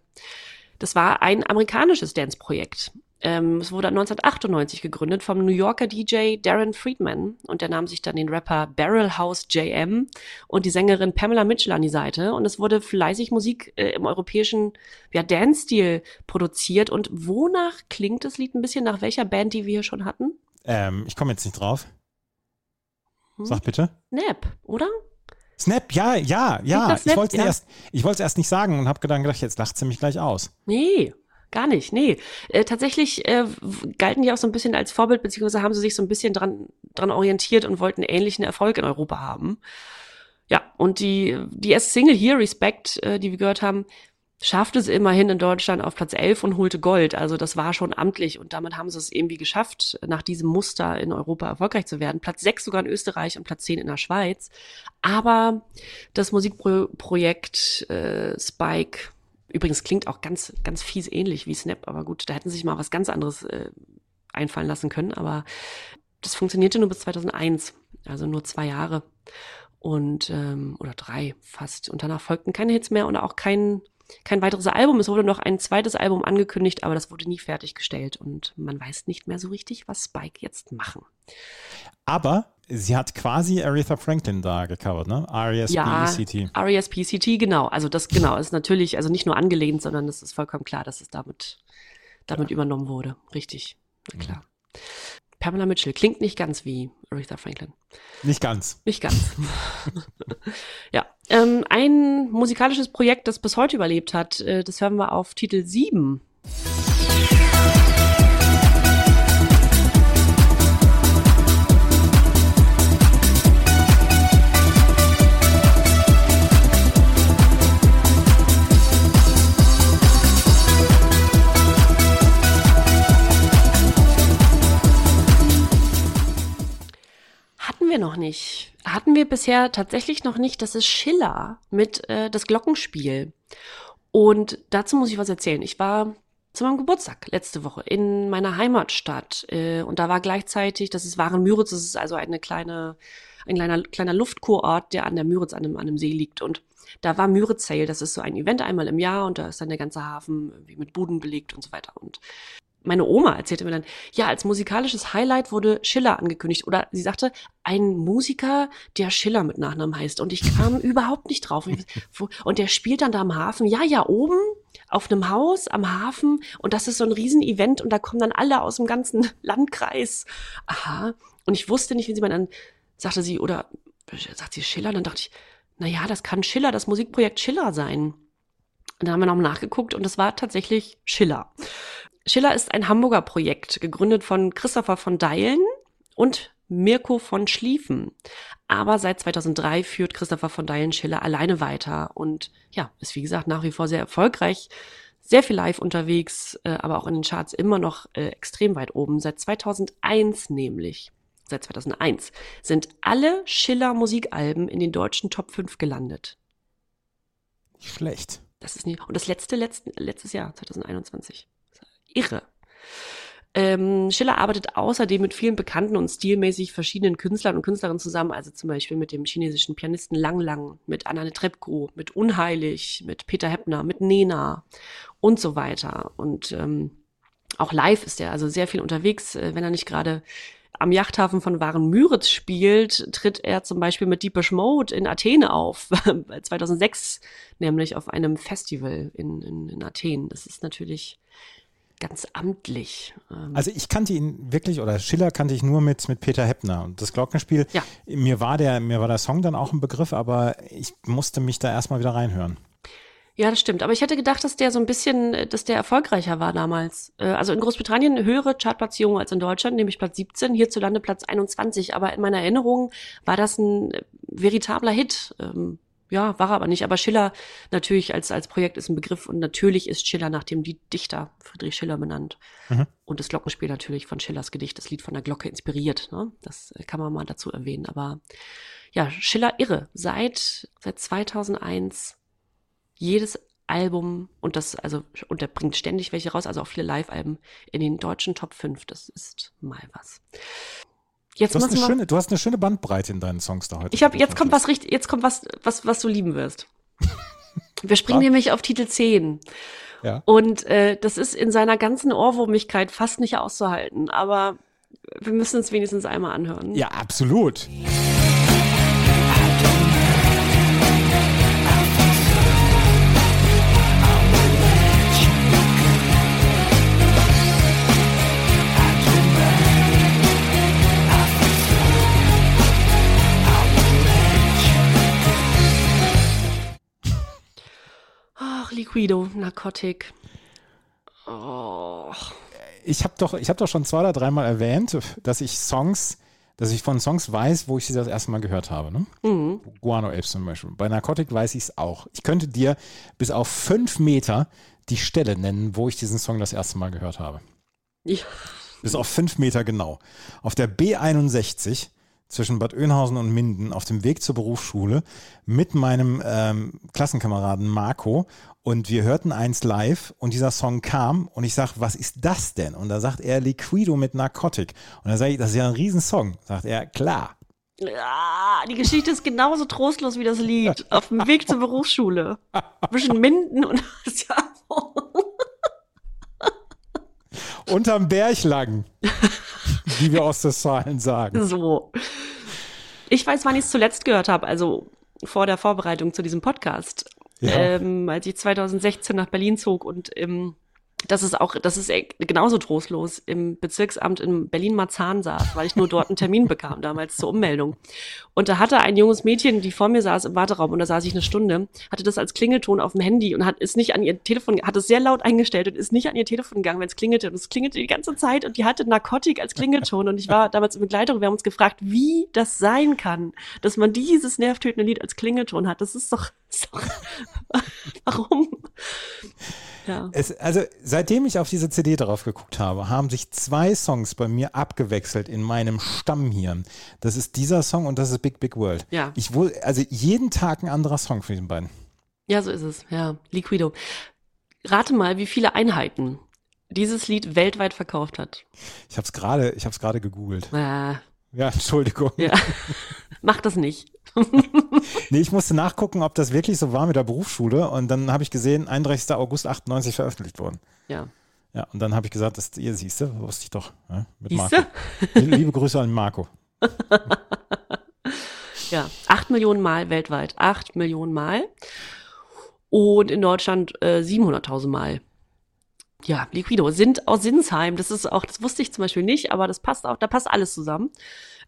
Das war ein amerikanisches Dance-Projekt. Ähm, es wurde 1998 gegründet vom New Yorker DJ Darren Friedman und der nahm sich dann den Rapper Barrel House JM und die Sängerin Pamela Mitchell an die Seite und es wurde fleißig Musik äh, im europäischen ja, Dance-Stil produziert und wonach klingt das Lied ein bisschen nach welcher Band, die wir hier schon hatten? Ähm, ich komme jetzt nicht drauf. Hm? Sag bitte. Snap, oder? Snap, ja, ja, ja. Ich wollte es Ja. erst, ich wollte es erst nicht sagen und habe gedacht, gedacht, jetzt lacht sie mich gleich aus. Nee, gar nicht. Nee. Äh, tatsächlich äh, galten die auch so ein bisschen als Vorbild, beziehungsweise haben sie sich so ein bisschen dran, dran orientiert und wollten ähnlichen Erfolg in Europa haben. Ja, und die, die erste Single hier, Respect, äh, die wir gehört haben, schaffte es immerhin in Deutschland auf Platz 11 und holte Gold. Also das war schon amtlich und damit haben sie es irgendwie geschafft, nach diesem Muster in Europa erfolgreich zu werden. Platz 6 sogar in Österreich und Platz 10 in der Schweiz. Aber das Musikprojekt äh, Spike, übrigens klingt auch ganz, ganz fies ähnlich wie Snap, aber gut, da hätten sie sich mal was ganz anderes äh, einfallen lassen können. Aber das funktionierte nur bis 2001, also nur zwei Jahre und ähm, oder drei fast. Und danach folgten keine Hits mehr und auch kein kein weiteres Album. Es wurde noch ein zweites Album angekündigt, aber das wurde nie fertiggestellt und man weiß nicht mehr so richtig, was Spike jetzt machen. Aber sie hat quasi Aretha Franklin da gecovert, ne? R-E-S-P-E-C-T. R.E.S.P.C.T. genau. Also das genau ist natürlich also nicht nur angelehnt, sondern es ist vollkommen klar, dass es damit damit übernommen wurde. Richtig, na klar. Pamela Mitchell klingt nicht ganz wie Aretha Franklin. Nicht ganz. Nicht ganz. ja, ähm, ein musikalisches Projekt, das bis heute überlebt hat, äh, das hören wir auf Titel 7. wir noch nicht. Hatten wir bisher tatsächlich noch nicht. Das ist Schiller mit äh, das Glockenspiel. Und dazu muss ich was erzählen. Ich war zu meinem Geburtstag letzte Woche in meiner Heimatstadt. Äh, und da war gleichzeitig, das ist Waren-Müritz, das ist also eine kleine, ein kleiner, kleiner Luftkurort, der an der Müritz an einem, an einem See liegt. Und da war Müritz Sail, das ist so ein Event einmal im Jahr und da ist dann der ganze Hafen mit Buden belegt und so weiter. Und meine Oma erzählte mir dann, ja, als musikalisches Highlight wurde Schiller angekündigt. Oder sie sagte, ein Musiker, der Schiller mit Nachnamen heißt. Und ich kam überhaupt nicht drauf. Und der spielt dann da am Hafen. Ja, ja, oben auf einem Haus am Hafen. Und das ist so ein Riesenevent. Und da kommen dann alle aus dem ganzen Landkreis. Aha. Und ich wusste nicht, wie sie mir dann, sagte sie, oder sagt sie Schiller? Dann dachte ich, na ja, das kann Schiller, das Musikprojekt Schiller sein. Und dann haben wir noch mal nachgeguckt und es war tatsächlich Schiller. Schiller ist ein Hamburger Projekt, gegründet von Christopher von Deilen und Mirko von Schlieffen. Aber seit 2003 führt Christopher von Deilen Schiller alleine weiter und ja, ist wie gesagt nach wie vor sehr erfolgreich, sehr viel live unterwegs, äh, aber auch in den Charts immer noch äh, extrem weit oben. Seit 2001 nämlich, seit 2001 sind alle Schiller Musikalben in den deutschen Top 5 gelandet. Schlecht. Das ist nie, und das letzte, letzten, letztes Jahr, 2021. Irre. Ähm, Schiller arbeitet außerdem mit vielen bekannten und stilmäßig verschiedenen Künstlern und Künstlerinnen zusammen, also zum Beispiel mit dem chinesischen Pianisten Lang Lang, mit Anna Netrebko, mit Unheilig, mit Peter Heppner, mit Nena und so weiter. Und ähm, auch live ist er also sehr viel unterwegs, äh, wenn er nicht gerade am Yachthafen von Waren-Müritz spielt, tritt er zum Beispiel mit Deepish Mode in Athen auf, 2006 nämlich auf einem Festival in, in, in Athen. Das ist natürlich ganz amtlich. Ähm, Also ich kannte ihn wirklich, oder Schiller kannte ich nur mit, mit Peter Heppner. Und das Glockenspiel, Ja. mir, war der, mir war der Song dann auch ein Begriff, aber ich musste mich da erstmal wieder reinhören. Ja, das stimmt. Aber ich hätte gedacht, dass der so ein bisschen, dass der erfolgreicher war damals. Äh, Also in Großbritannien höhere Chartplatzierung als in Deutschland, nämlich Platz 17, hierzulande Platz 21. Aber in meiner Erinnerung war das ein äh, veritabler Hit. Ähm, Ja, war er aber nicht. Aber Schiller natürlich als, als Projekt ist ein Begriff und natürlich ist Schiller nach dem Lied Dichter Friedrich Schiller benannt. Mhm. Und das Glockenspiel natürlich von Schillers Gedicht, das Lied von der Glocke inspiriert. Ne? Das äh, kann man mal dazu erwähnen. Aber ja, Schiller irre. Seit, seit 2001 jedes Album und das, also, und der bringt ständig welche raus, also auch viele Live-Alben in den deutschen Top 5. Das ist mal was. Jetzt Du hast, eine schöne, du hast eine schöne Bandbreite in deinen Songs da heute. Ich habe jetzt kommt was richtig, jetzt kommt was, was, was du lieben wirst. Wir springen Ja. nämlich auf Titel 10. Ja. Und äh, das ist in seiner ganzen Ohrwurmigkeit fast nicht auszuhalten, aber wir müssen es wenigstens einmal anhören. Ja, absolut. Ach, Liquido, Narkotik. Oh. Ich habe doch, ich hab doch schon zwei oder dreimal erwähnt, dass ich Songs, dass ich von Songs weiß, wo ich sie das erste Mal gehört habe. Ne? Mhm. Guano Apes zum Beispiel. Bei Narcotic weiß ich es auch. Ich könnte dir bis auf fünf Meter die Stelle nennen, wo ich diesen Song das erste Mal gehört habe. Ja. Bis auf fünf Meter genau. Auf der B61 zwischen Bad Oeynhausen und Minden auf dem Weg zur Berufsschule mit meinem ähm, Klassenkameraden Marco und wir hörten eins live und dieser Song kam und ich sag, was ist das denn? Und da sagt er Liquido mit Narcotic. Und da sage ich, das ist ja ein Riesensong. Sagt er, klar. Ja, die Geschichte ist genauso trostlos wie das Lied. Auf dem Weg zur Berufsschule. Zwischen Minden und Unterm Berg lang, wie wir Ostwestfalen sagen. so. Ich weiß, wann ich es zuletzt gehört habe, also vor der Vorbereitung zu diesem Podcast. Ja. Ähm, als ich 2016 nach Berlin zog und im das ist auch, das ist e- genauso trostlos im Bezirksamt in Berlin-Marzahn saß, weil ich nur dort einen Termin bekam, damals zur Ummeldung. Und da hatte ein junges Mädchen, die vor mir saß im Warteraum, und da saß ich eine Stunde, hatte das als Klingelton auf dem Handy und hat ist nicht an ihr Telefon, hat es sehr laut eingestellt und ist nicht an ihr Telefon gegangen, wenn es klingelte. Und es klingelte die ganze Zeit und die hatte Narkotik als Klingelton. Und ich war damals in Begleitung, wir haben uns gefragt, wie das sein kann, dass man dieses nervtötende Lied als Klingelton hat. Das ist doch, ist doch warum? Ja. Es, also seitdem ich auf diese CD drauf geguckt habe, haben sich zwei Songs bei mir abgewechselt in meinem Stammhirn. Das ist dieser Song und das ist Big Big World. Ja. Ich wohl, also jeden Tag ein anderer Song für den beiden. Ja, so ist es. Ja, Liquido. Rate mal, wie viele Einheiten dieses Lied weltweit verkauft hat. Ich habe es gerade, ich habe es gerade gegoogelt. Äh, Ja, Entschuldigung. ja. Mach das nicht. Nee, ich musste nachgucken, ob das wirklich so war mit der Berufsschule und dann habe ich gesehen, 31. August 98 veröffentlicht worden. Ja. Ja, und dann habe ich gesagt, das, ihr siehst du, wusste ich doch. Ja, mit Siehste? Marco. Liebe Grüße an Marco. Ja, acht Millionen Mal weltweit. Acht Millionen Mal. Und in Deutschland äh, 700.000 Mal. Ja, Liquido sind aus Sinsheim. Das ist auch, das wusste ich zum Beispiel nicht, aber das passt auch, da passt alles zusammen.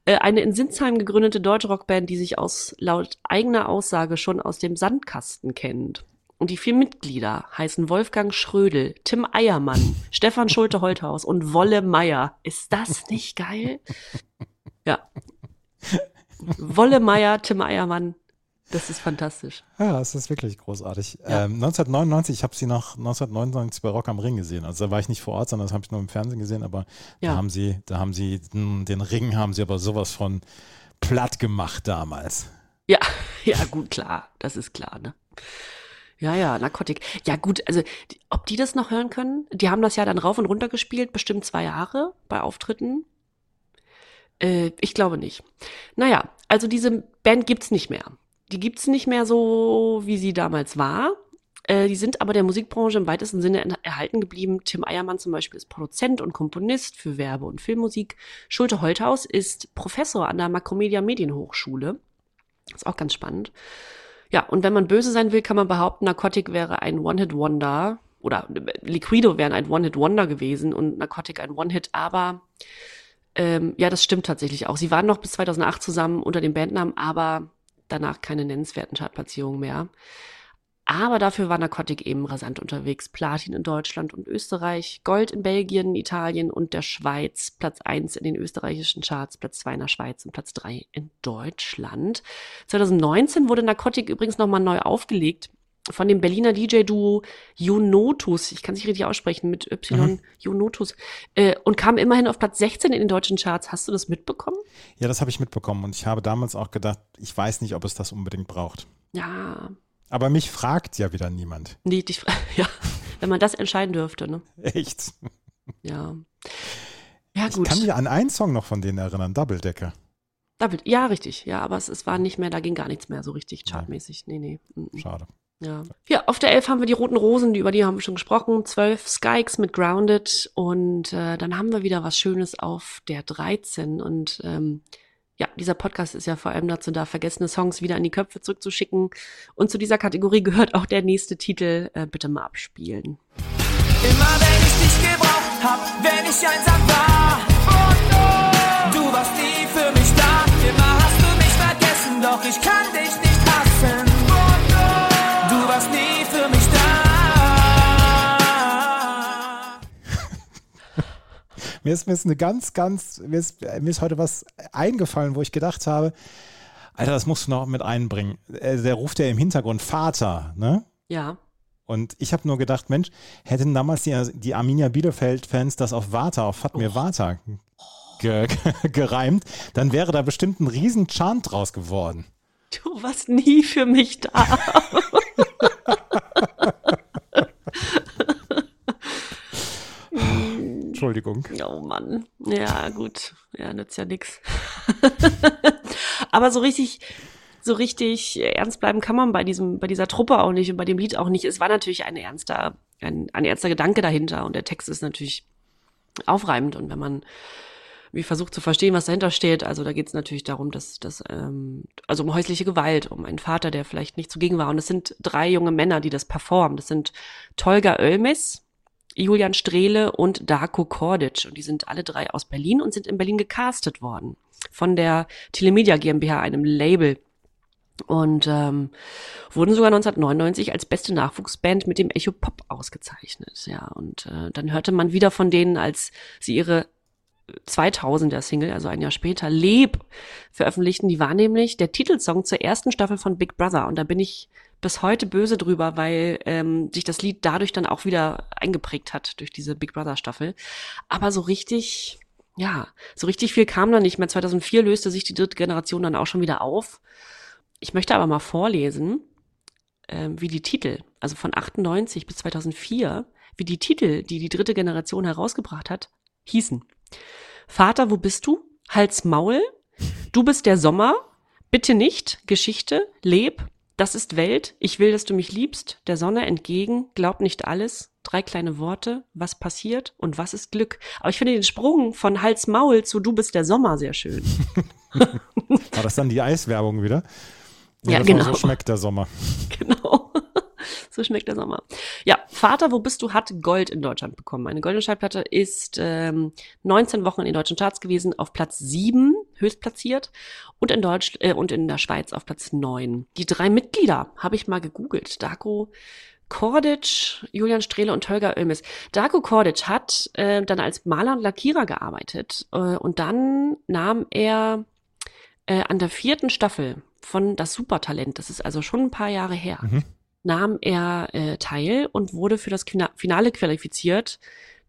Äh, eine in Sinsheim gegründete deutsche Rockband, die sich aus laut eigener Aussage schon aus dem Sandkasten kennt. Und die vier Mitglieder heißen Wolfgang Schrödel, Tim Eiermann, Stefan Schulte-Holthaus und Wolle Meier. Ist das nicht geil? Ja. Wolle Meier, Tim Eiermann. Das ist fantastisch. Ja, es ist wirklich großartig. Ja. Ähm, 1999, ich habe sie noch 1999 bei Rock am Ring gesehen. Also da war ich nicht vor Ort, sondern das habe ich nur im Fernsehen gesehen. Aber Ja. da haben sie, da haben sie den, Ring haben sie aber sowas von platt gemacht damals. Ja, ja, gut, klar. Das ist klar, ne? Ja, ja, Narkotik. Ja, gut, also, ob die das noch hören können? Die haben das ja dann rauf und runter gespielt, bestimmt zwei Jahre bei Auftritten. Äh, ich glaube nicht. Naja, also diese Band gibt's nicht mehr. Die gibt's nicht mehr so, wie sie damals war. Äh, die sind aber der Musikbranche im weitesten Sinne en- erhalten geblieben. Tim Eiermann zum Beispiel ist Produzent und Komponist für Werbe- und Filmmusik. Schulte Holthaus ist Professor an der Makromedia Medienhochschule. Ist auch ganz spannend. Ja, und wenn man böse sein will, kann man behaupten, Narcotic wäre ein One-Hit-Wonder oder Liquido wären ein One-Hit-Wonder gewesen und Narcotic ein One-Hit, aber ähm, ja, das stimmt tatsächlich auch. Sie waren noch bis 2008 zusammen unter dem Bandnamen, aber danach keine nennenswerten Chartplatzierungen mehr. Aber dafür war Narcotic eben rasant unterwegs. Platin in Deutschland und Österreich, Gold in Belgien, Italien und der Schweiz, Platz eins in den österreichischen Charts, Platz zwei in der Schweiz und Platz drei in Deutschland. 2019 wurde Narcotic übrigens nochmal neu aufgelegt von dem Berliner DJ-Duo Jonotus, ich kann es nicht richtig aussprechen, mit Y, Mhm. Jonotus, äh, und kam immerhin auf Platz 16 in den deutschen Charts. Hast du das mitbekommen? Ja, das habe ich mitbekommen und ich habe damals auch gedacht, ich weiß nicht, ob es das unbedingt braucht. Ja, Aber mich fragt ja wieder niemand. nee, dich, ja, wenn man das entscheiden dürfte, ne? Echt. Ja. Ja, Ich gut. kann mich an einen Song noch von denen erinnern, Double Decker. David, ja, richtig. Ja, aber es, es war nicht mehr, da ging gar nichts mehr so richtig chartmäßig. Nee, nee. mm, mm. Schade. Ja. ja, auf der 11 haben wir die Roten Rosen, die- über die haben wir schon gesprochen. 12 Skykes mit Grounded. Und äh, dann haben wir wieder was Schönes auf der 13. Und ähm, ja, dieser Podcast ist ja vor allem dazu da, vergessene Songs wieder in die Köpfe zurückzuschicken. Und zu dieser Kategorie gehört auch der nächste Titel. Äh, bitte mal abspielen. Immer wenn ich dich gebraucht hab, wenn ich einsam war. Du warst nie für mich da. Immer hast du mich vergessen, doch ich kann dich nicht Mir ist, mir ist eine ganz, ganz, mir ist, mir ist heute was eingefallen, wo ich gedacht habe, Alter, das musst du noch mit einbringen. Äh, Der ruft ja im Hintergrund Vater, ne? Ja. Und ich habe nur gedacht, Mensch, hätten damals die, die Arminia Bielefeld-Fans das auf Vata, auf Fatmir Vata ge, ge, gereimt, dann wäre da bestimmt ein riesen Chant draus geworden. Du warst nie für mich da. Entschuldigung. Oh Mann. Ja, gut. Ja, nützt ja nix. Aber so richtig, so richtig ernst bleiben kann man bei diesem, bei dieser Truppe auch nicht und bei dem Lied auch nicht. Es war natürlich ein ernster, ein, ein ernster Gedanke dahinter und der Text ist natürlich aufreibend und wenn man wie versucht zu verstehen, was dahinter steht. Also da geht es natürlich darum, dass, dass ähm, also um häusliche Gewalt, um einen Vater, der vielleicht nicht zugegen war. Und es sind drei junge Männer, die das performen. Das sind Tolga Oelmis, Julian Strehle und Darko Kordic. Und die sind alle drei aus Berlin und sind in Berlin gecastet worden. Von der Telemedia GmbH, einem Label. Und ähm, wurden sogar 1999 als beste Nachwuchsband mit dem Echo Pop ausgezeichnet. Ja, und äh, dann hörte man wieder von denen, als sie ihre 2000er Single, also ein Jahr später, Leb veröffentlichten. Die war nämlich der Titelsong zur ersten Staffel von Big Brother. Und da bin ich bis heute böse drüber, weil ähm, sich das Lied dadurch dann auch wieder eingeprägt hat durch diese Big Brother Staffel. Aber so richtig, ja, so richtig viel kam da nicht mehr. 2004 löste sich die dritte Generation dann auch schon wieder auf. Ich möchte aber mal vorlesen, ähm, wie die Titel, also von 98 bis 2004, wie die Titel, die die dritte Generation herausgebracht hat, hießen. Vater, wo bist du? Hals Maul. Du bist der Sommer. Bitte nicht. Geschichte. Leb. Das ist Welt. Ich will, dass du mich liebst. Der Sonne entgegen. Glaub nicht alles. Drei kleine Worte. Was passiert und was ist Glück? Aber ich finde den Sprung von Hals Maul zu Du bist der Sommer sehr schön. War das dann die Eiswerbung wieder? Ja, das genau. So schmeckt der Sommer. Genau. so schmeckt der Sommer. Ja, Vater, wo bist du, hat Gold in Deutschland bekommen. Eine goldene Schallplatte ist ähm, 19 Wochen in den deutschen Charts gewesen, auf Platz 7 höchst platziert und in Deutsch äh, und in der Schweiz auf Platz 9. Die drei Mitglieder habe ich mal gegoogelt. Darko Kordic, Julian Strehle und Holger Oelmis. Darko Kordic hat äh, dann als Maler und Lackierer gearbeitet äh, und dann nahm er äh, an der vierten Staffel von Das Supertalent, das ist also schon ein paar Jahre her, nahm er äh, teil und wurde für das Finale qualifiziert.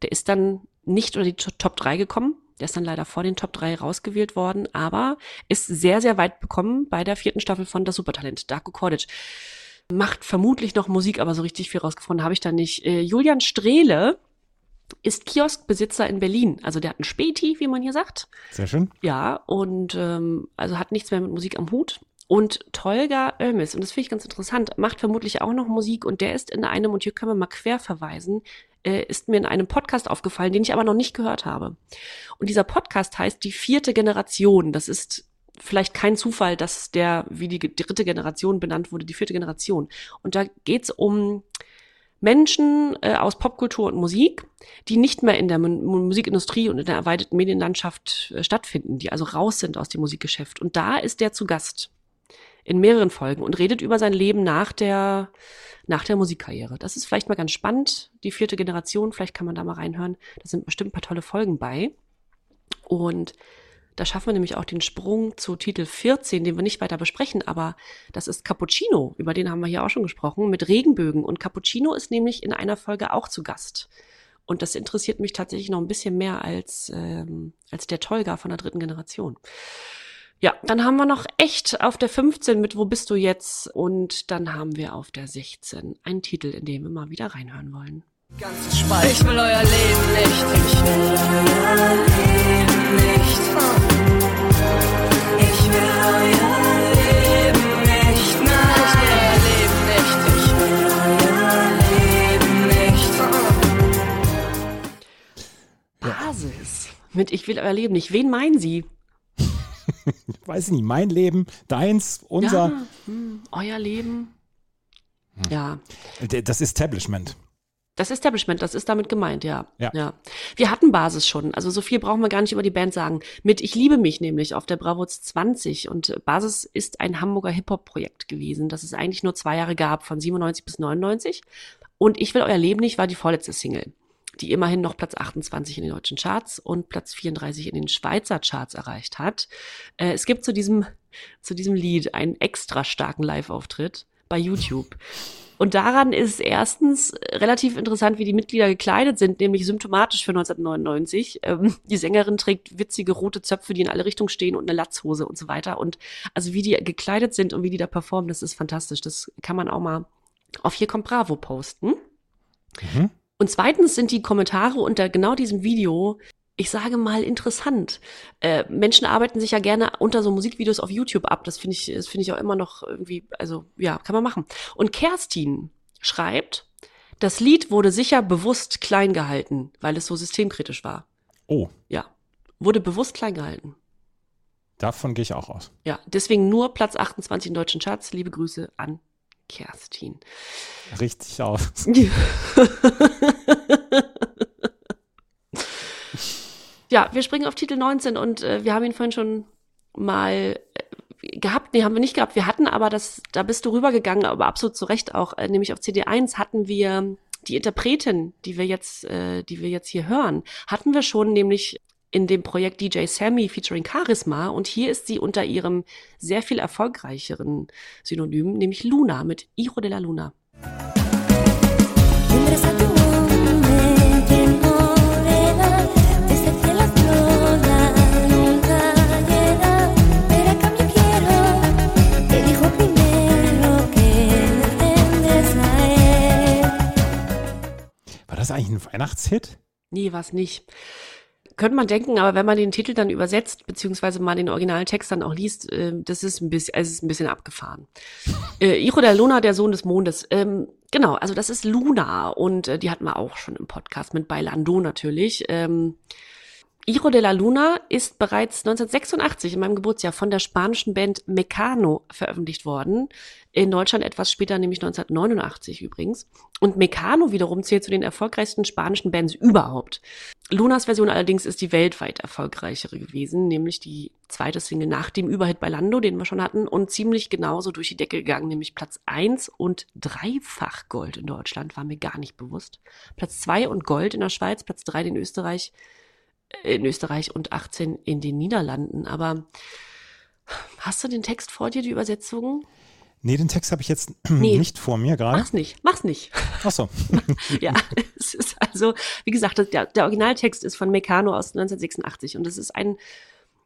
Der ist dann nicht unter die Top 3 gekommen. Der ist dann leider vor den Top 3 rausgewählt worden, aber ist sehr, sehr weit bekommen bei der vierten Staffel von Das Supertalent. Darko Kordic macht vermutlich noch Musik, aber so richtig viel rausgefunden habe ich da nicht. Äh, Julian Strehle ist Kioskbesitzer in Berlin. Also der hat einen Späti, wie man hier sagt. Sehr schön. Ja, und ähm, also hat nichts mehr mit Musik am Hut. Und Tolga Oelmis, und das finde ich ganz interessant, macht vermutlich auch noch Musik und der ist in einem, und hier können wir mal quer verweisen, äh, ist mir in einem Podcast aufgefallen, den ich aber noch nicht gehört habe. Und dieser Podcast heißt Die vierte Generation. Das ist vielleicht kein Zufall, dass der, wie die dritte Generation benannt wurde, die vierte Generation. Und da geht's um Menschen äh, aus Popkultur und Musik, die nicht mehr in der Mu- Musikindustrie und in der erweiterten Medienlandschaft äh, stattfinden, die also raus sind aus dem Musikgeschäft. Und da ist der zu Gast in mehreren Folgen und redet über sein Leben nach der, nach der Musikkarriere. Das ist vielleicht mal ganz spannend, die vierte Generation, vielleicht kann man da mal reinhören. Da sind bestimmt ein paar tolle Folgen bei. Und da schaffen wir nämlich auch den Sprung zu Titel 14, den wir nicht weiter besprechen, aber das ist Cappuccino, über den haben wir hier auch schon gesprochen, mit Regenbögen. Und Cappuccino ist nämlich in einer Folge auch zu Gast. Und das interessiert mich tatsächlich noch ein bisschen mehr als, ähm, als der Tolga von der dritten Generation. Ja, dann haben wir noch echt auf der 15 mit Wo bist du jetzt? Und dann haben wir auf der 16 einen Titel, in den wir mal wieder reinhören wollen. Ich will euer Leben nicht. Ich will euer Leben nicht. Ich will euer Leben nicht. Nein, ich will euer Leben nicht. Ich will euer Leben nicht. Basis. Mit Ich will euer Leben nicht. Wen meinen Sie? Weiß ich nicht, mein Leben, deins, unser. Ja, hm, euer Leben. Ja, D- Das Establishment. das Establishment, das ist damit gemeint, ja. Ja. Wir hatten Basis schon, also so viel brauchen wir gar nicht über die Band sagen. Mit Ich liebe mich nämlich auf der Bravos 20 und Basis ist ein Hamburger Hip-Hop-Projekt gewesen, das es eigentlich nur zwei Jahre gab, von 97 bis 99. Und Ich will euer Leben nicht war die vorletzte Single, die immerhin noch Platz 28 in den deutschen Charts und Platz 34 in den Schweizer Charts erreicht hat. Äh, es gibt zu diesem, zu diesem Lied einen extra starken Live-Auftritt bei YouTube. Und daran ist erstens relativ interessant, wie die Mitglieder gekleidet sind, nämlich symptomatisch für 1999. Ähm, die Sängerin trägt witzige rote Zöpfe, die in alle Richtungen stehen und eine Latzhose und so weiter. Und also wie die gekleidet sind und wie die da performen, das ist fantastisch. Das kann man auch mal auf hier kommt Bravo posten. Mhm. Und zweitens sind die Kommentare unter genau diesem Video, ich sage mal, interessant. Äh, Menschen arbeiten sich ja gerne unter so Musikvideos auf YouTube ab. Das finde ich, das finde ich auch immer noch irgendwie, also ja, kann man machen. Und Kerstin schreibt, das Lied wurde sicher bewusst klein gehalten, weil es so systemkritisch war. Oh, Ja, wurde bewusst klein gehalten. davon gehe ich auch aus. Ja, deswegen nur Platz 28 in deutschen Charts. Liebe Grüße an Kerstin. Richtig aus. Ja, wir springen auf Titel 19 und äh, wir haben ihn vorhin schon mal äh, gehabt. Nee, haben wir nicht gehabt. Wir hatten aber das, da bist du rübergegangen, aber absolut zu Recht auch, äh, nämlich auf CD1 hatten wir die Interpretin, die wir jetzt, äh, die wir jetzt hier hören, hatten wir schon nämlich in dem Projekt DJ Sammy featuring Charisma und hier ist sie unter ihrem sehr viel erfolgreicheren Synonym, nämlich Luna mit Hijo de la Luna. War das eigentlich ein Weihnachtshit? Nee, was nicht. Könnte man denken, aber wenn man den Titel dann übersetzt, beziehungsweise mal den originalen Text dann auch liest, äh, das ist ein bisschen, es ist ein bisschen abgefahren. Äh, Iro der Luna, der Sohn des Mondes. Ähm, genau, also das ist Luna und äh, die hatten wir auch schon im Podcast mit Bailando natürlich. Ähm, Iro de la Luna ist bereits 1986 in meinem Geburtsjahr von der spanischen Band Mecano veröffentlicht worden. In Deutschland etwas später, nämlich 1989 übrigens. Und Mecano wiederum zählt zu den erfolgreichsten spanischen Bands überhaupt. Lunas Version allerdings ist die weltweit erfolgreichere gewesen, nämlich die zweite Single nach dem Überhit Bailando, den wir schon hatten, und ziemlich genauso durch die Decke gegangen, nämlich Platz eins und dreifach Gold in Deutschland, war mir gar nicht bewusst. Platz zwei und Gold in der Schweiz, Platz drei in Österreich, in Österreich und 18 in den Niederlanden. Aber hast du den Text vor dir, die Übersetzung? Nee, den Text habe ich jetzt Nee. nicht vor mir gerade. Mach's nicht, mach's nicht. Achso. ja, es ist also, wie gesagt, der, der Originaltext ist von Meccano aus 1986 und es ist ein,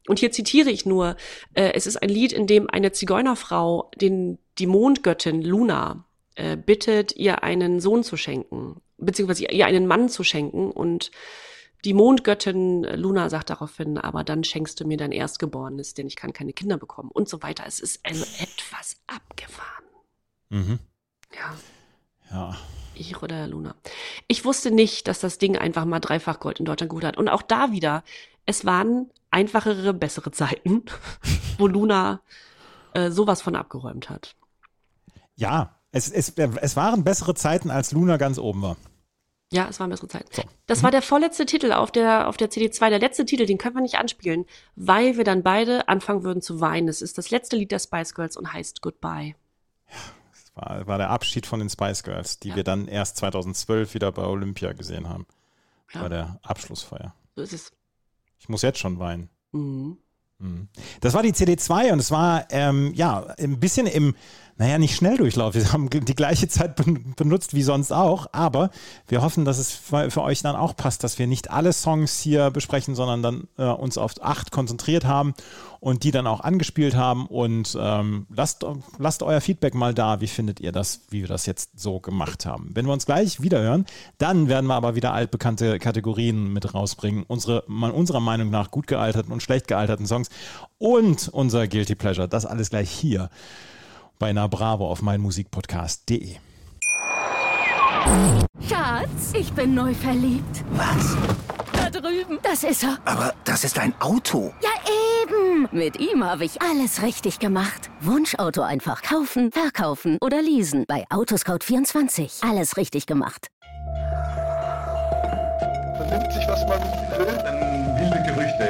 und hier zitiere ich nur, äh, es ist ein Lied, in dem eine Zigeunerfrau den, die Mondgöttin Luna äh, bittet, ihr einen Sohn zu schenken, beziehungsweise ihr einen Mann zu schenken und die Mondgöttin Luna sagt daraufhin, aber dann schenkst du mir dein Erstgeborenes, denn ich kann keine Kinder bekommen und so weiter. Es ist also etwas abgefahren. Mhm. Ja. Ja. Ich oder Luna. Ich wusste nicht, dass das Ding einfach mal dreifach Gold in Deutschland geholt hat. Und auch da wieder, es waren einfachere, bessere Zeiten, wo Luna äh, sowas von abgeräumt hat. Ja, es, es, es waren bessere Zeiten, als Luna ganz oben war. Ja, es waren bessere Zeiten. So. Das war der vorletzte Titel auf der, auf der CD2. Der letzte Titel, den können wir nicht anspielen, weil wir dann beide anfangen würden zu weinen. Es ist das letzte Lied der Spice Girls und heißt Goodbye. Das war, war der Abschied von den Spice Girls, die wir dann erst 2012 wieder bei Olympia gesehen haben. Ja. Bei der Abschlussfeier. So ist es. Ich muss jetzt schon weinen. Mhm. Das war die CD2 und es war ähm, ja ein bisschen im, naja, nicht Schnelldurchlauf. Wir haben die gleiche Zeit ben- benutzt wie sonst auch, aber wir hoffen, dass es für euch dann auch passt, dass wir nicht alle Songs hier besprechen, sondern dann äh, uns auf acht konzentriert haben und die dann auch angespielt haben. Und ähm, lasst, lasst euer Feedback mal da. Wie findet ihr das, wie wir das jetzt so gemacht haben? Wenn wir uns gleich wieder hören, dann werden wir aber wieder altbekannte Kategorien mit rausbringen. Unsere, mal unserer Meinung nach gut gealterten und schlecht gealterten Songs und unser Guilty Pleasure. Das alles gleich hier bei Na Bravo auf meinmusikpodcast.de. Schatz, ich bin neu verliebt. Was? Da drüben. Das ist er. Aber das ist ein Auto. Ja, eben. Mit ihm habe ich alles richtig gemacht. Wunschauto einfach kaufen, verkaufen oder leasen. Bei Autoscout24. Alles richtig gemacht. vernimmt sich, was man will.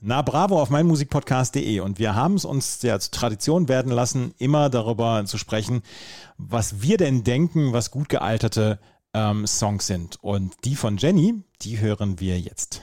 Na Bravo auf meinmusikpodcast.de und wir haben es uns ja zur Tradition werden lassen, immer darüber zu sprechen, was wir denn denken, was gut gealterte ähm, Songs sind. Und die von Jenny, die hören wir jetzt.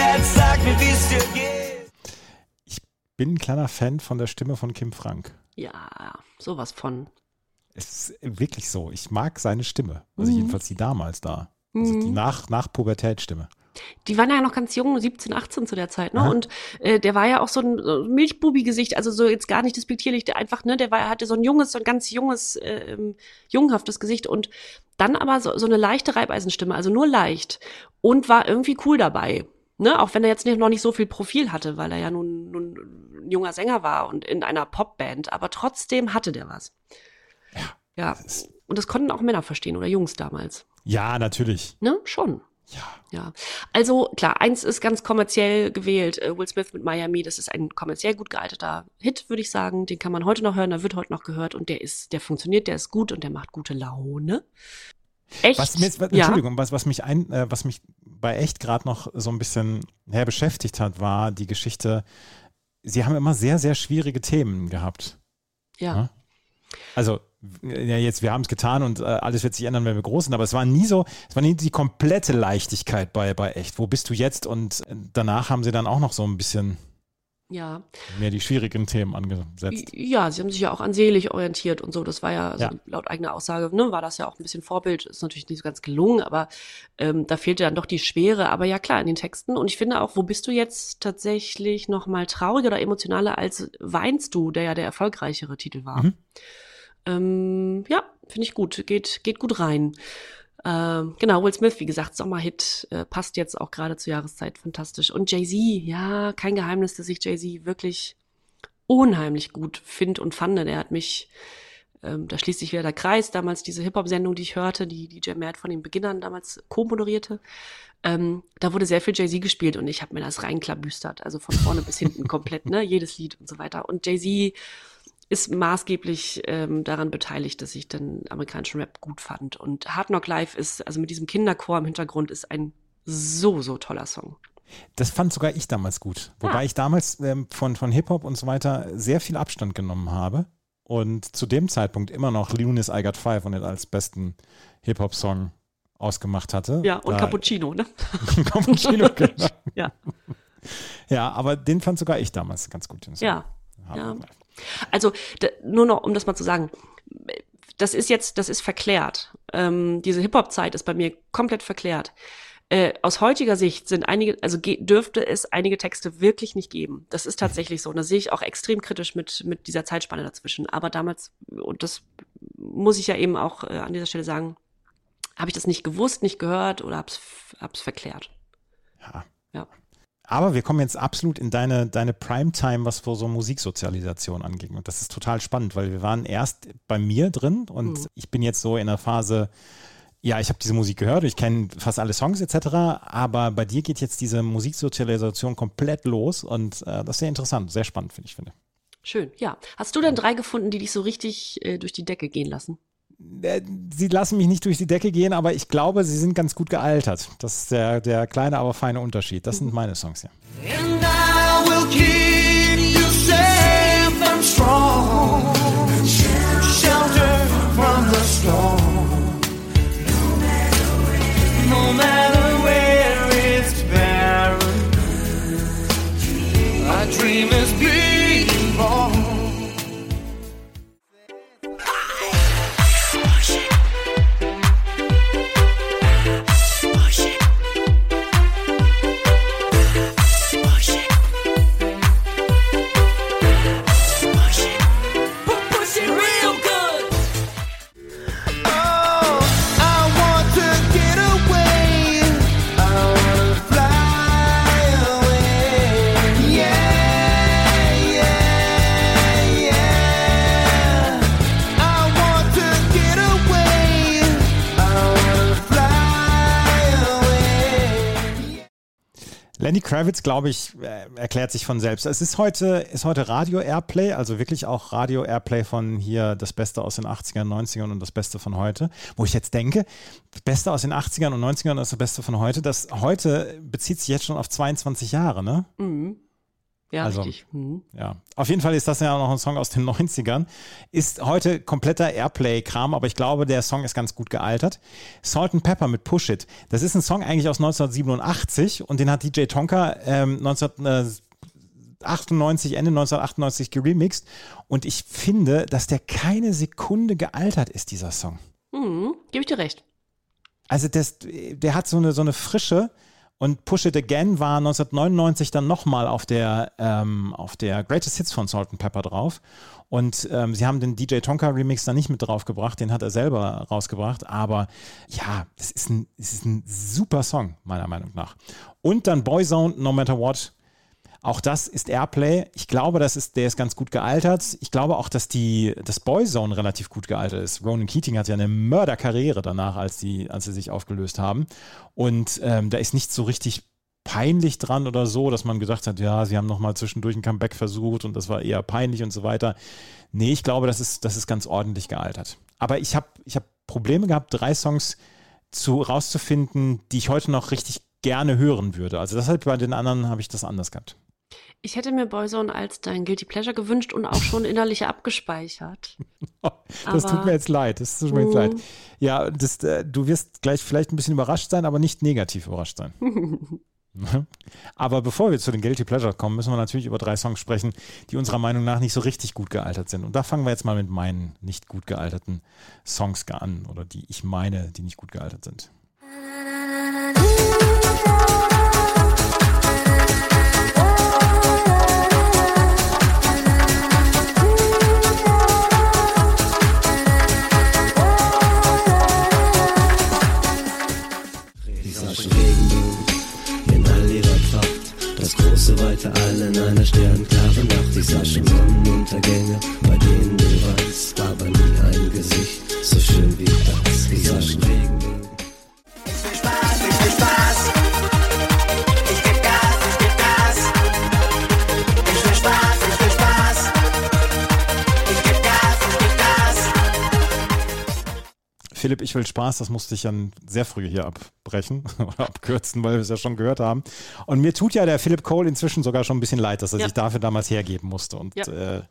jetzt? Sag mir, wie es dir geht. Bin ein kleiner Fan von der Stimme von Kim Frank. Ja, sowas von. Es ist wirklich so. Ich mag seine Stimme. Also jedenfalls die damals da. Also Mhm. die nach, nach Pubertätstimme. Die waren ja noch ganz jung, 17, 18 zu der Zeit, ne? Aha. Und äh, der war ja auch so ein so Milchbubi-Gesicht, also so jetzt gar nicht despektierlich, der einfach, ne, der war, hatte so ein junges, so ein ganz junges, äh, ähm, junghaftes Gesicht und dann aber so, so eine leichte Reibeisenstimme, also nur leicht und war irgendwie cool dabei. Ne, auch wenn er jetzt nicht, noch nicht so viel Profil hatte, weil er ja nun, nun ein junger Sänger war und in einer Popband, aber trotzdem hatte der was. Ja. Und das konnten auch Männer verstehen oder Jungs damals. Ja, natürlich. Ne? Schon. Ja. Ja. Also klar, eins ist ganz kommerziell gewählt. Äh, Will Smith mit Miami, das ist ein kommerziell gut gealterter Hit, würde ich sagen. Den kann man heute noch hören, der wird heute noch gehört und der ist, der funktioniert, der ist gut und der macht gute Laune. Echt? Was mir jetzt, ja. Entschuldigung, was, was mich ein, äh, was mich bei echt gerade noch so ein bisschen her beschäftigt hat, war die Geschichte. Sie haben immer sehr, sehr schwierige Themen gehabt. Ja. Ja. Also, ja, jetzt, wir haben es getan und äh, alles wird sich ändern, wenn wir groß sind, aber es war nie so, es war nie die komplette Leichtigkeit bei, bei echt. Wo bist du jetzt? Und äh, danach haben sie dann auch noch so ein bisschen Ja. mehr die schwierigen Themen angesetzt. Ja, sie haben sich ja auch an selig orientiert und so. Das war ja, also Ja. laut eigener Aussage, ne, war das ja auch ein bisschen Vorbild. Ist natürlich nicht so ganz gelungen, aber ähm, da fehlte dann doch die Schwere. Aber ja, klar, in den Texten. Und ich finde auch, wo bist du jetzt tatsächlich noch mal trauriger oder emotionaler als Weinst du, der ja der erfolgreichere Titel war. Mhm. Ähm, ja, finde ich gut. Geht, geht gut rein. Ähm, genau, Will Smith, wie gesagt, Sommerhit, äh, passt jetzt auch gerade zur Jahreszeit fantastisch. Und Jay-Z, ja, kein Geheimnis, dass ich Jay-Z wirklich unheimlich gut finde und fand. Der hat mich, ähm, da schließt sich wieder der Kreis, damals diese Hip-Hop-Sendung, die ich hörte, die DJ Matt von den Beginnern damals co-moderierte. Ähm, da wurde sehr viel Jay-Z gespielt und ich habe mir das reinklabüstert, also von vorne bis hinten komplett, ne, jedes Lied und so weiter. Und Jay-Z ist maßgeblich ähm, daran beteiligt, dass ich den amerikanischen Rap gut fand. Und Hard Knock Life ist, also mit diesem Kinderchor im Hintergrund, ist ein so, so toller Song. Das fand sogar ich damals gut. Wobei Ah. ich damals ähm, von, von Hip-Hop und so weiter sehr viel Abstand genommen habe und zu dem Zeitpunkt immer noch Lunis I Got Five und den als besten Hip-Hop-Song ausgemacht hatte. Ja, und Da- Cappuccino, ne? Cappuccino, genau. Ja. Ja, aber den fand sogar ich damals ganz gut. den Song. Ja. ja. Also nur noch, um das mal zu sagen, das ist jetzt, das ist verklärt. Ähm, diese Hip-Hop-Zeit ist bei mir komplett verklärt. Äh, aus heutiger Sicht sind einige, also dürfte es einige Texte wirklich nicht geben. Das ist tatsächlich so. Und das sehe ich auch extrem kritisch mit, mit dieser Zeitspanne dazwischen. Aber damals, und das muss ich ja eben auch äh, an dieser Stelle sagen, habe ich das nicht gewusst, nicht gehört oder hab's, hab's verklärt. Ja. Ja. Aber wir kommen jetzt absolut in deine, deine Primetime, was vor so Musiksozialisation angeht. Und das ist total spannend, weil wir waren erst bei mir drin und Mhm. ich bin jetzt so in der Phase, ja, ich habe diese Musik gehört, ich kenne fast alle Songs etc., aber bei dir geht jetzt diese Musiksozialisation komplett los und äh, das ist sehr interessant, sehr spannend, finde ich. Finde. Schön, ja. Hast du denn drei gefunden, die dich so richtig äh, durch die Decke gehen lassen? Äh, Sie lassen mich nicht durch die Decke gehen, aber ich glaube, sie sind ganz gut gealtert. Das ist der, der kleine, aber feine Unterschied. Das sind meine Songs hier. Lenny Kravitz, glaube ich, äh, erklärt sich von selbst. Es ist heute, ist heute Radio Airplay, also wirklich auch Radio Airplay von hier das Beste aus den 80ern, 90ern und das Beste von heute. Wo ich jetzt denke, das Beste aus den 80ern und 90ern und das Beste von heute, das heute bezieht sich jetzt schon auf 22 Jahre, ne? Mhm. Ja, Also- richtig. Mhm. Ja, auf jeden Fall ist das ja auch noch ein Song aus den 90ern. Ist heute kompletter Airplay-Kram, aber ich glaube, der Song ist ganz gut gealtert. Salt and Pepper mit Push It. Das ist ein Song eigentlich aus 1987 und den hat DJ Tonka ähm, 1998, Ende 1998 geremixed. Und ich finde, dass der keine Sekunde gealtert ist, dieser Song. Mhm. Gebe ich dir recht. Also das, der hat so eine, so eine Frische und Push It Again war 1999 dann nochmal auf der, ähm, auf der Greatest Hits von Salt and Pepper drauf. Und ähm, sie haben den DJ Tonka Remix da nicht mit draufgebracht, den hat er selber rausgebracht. Aber ja, es ist ein, es ist ein super Song, meiner Meinung nach. Und dann Boyzone, No Matter What. Auch das ist Airplay. Ich glaube, das ist, der ist ganz gut gealtert. Ich glaube auch, dass die, das Boyzone relativ gut gealtert ist. Ronan Keating hat ja eine Mörderkarriere danach, als, die, als sie sich aufgelöst haben. Und ähm, da ist nicht so richtig peinlich dran oder so, dass man gesagt hat, ja, sie haben nochmal zwischendurch ein Comeback versucht und das war eher peinlich und so weiter. Nee, ich glaube, das ist, das ist ganz ordentlich gealtert. Aber ich habe ich hab Probleme gehabt, drei Songs zu, rauszufinden, die ich heute noch richtig gerne hören würde. Also deshalb bei den anderen habe ich das anders gehabt. Ich hätte mir Boyzone als dein Guilty Pleasure gewünscht und auch schon innerlich abgespeichert. Das tut Aber- mir jetzt leid. Das tut mir jetzt leid. Ja, das, äh, du wirst gleich vielleicht ein bisschen überrascht sein, aber nicht negativ überrascht sein. Aber bevor wir zu den Guilty Pleasure kommen, müssen wir natürlich über drei Songs sprechen, die unserer Meinung nach nicht so richtig gut gealtert sind. Und da fangen wir jetzt mal mit meinen nicht gut gealterten Songs an oder die ich meine, die nicht gut gealtert sind. Das große weite All in einer sternklaren Nacht. Die Saschen Sonnenuntergänge, bei denen du weißt, aber nie ein Gesicht so schön wie das. Die Saschen Regenbogen. Philipp, ich will Spaß, das musste ich dann sehr früh hier abbrechen oder abkürzen, weil wir es ja schon gehört haben. Und mir tut ja der Philipp Cole inzwischen sogar schon ein bisschen leid, dass er Ja. sich dafür damals hergeben musste und Ja. äh,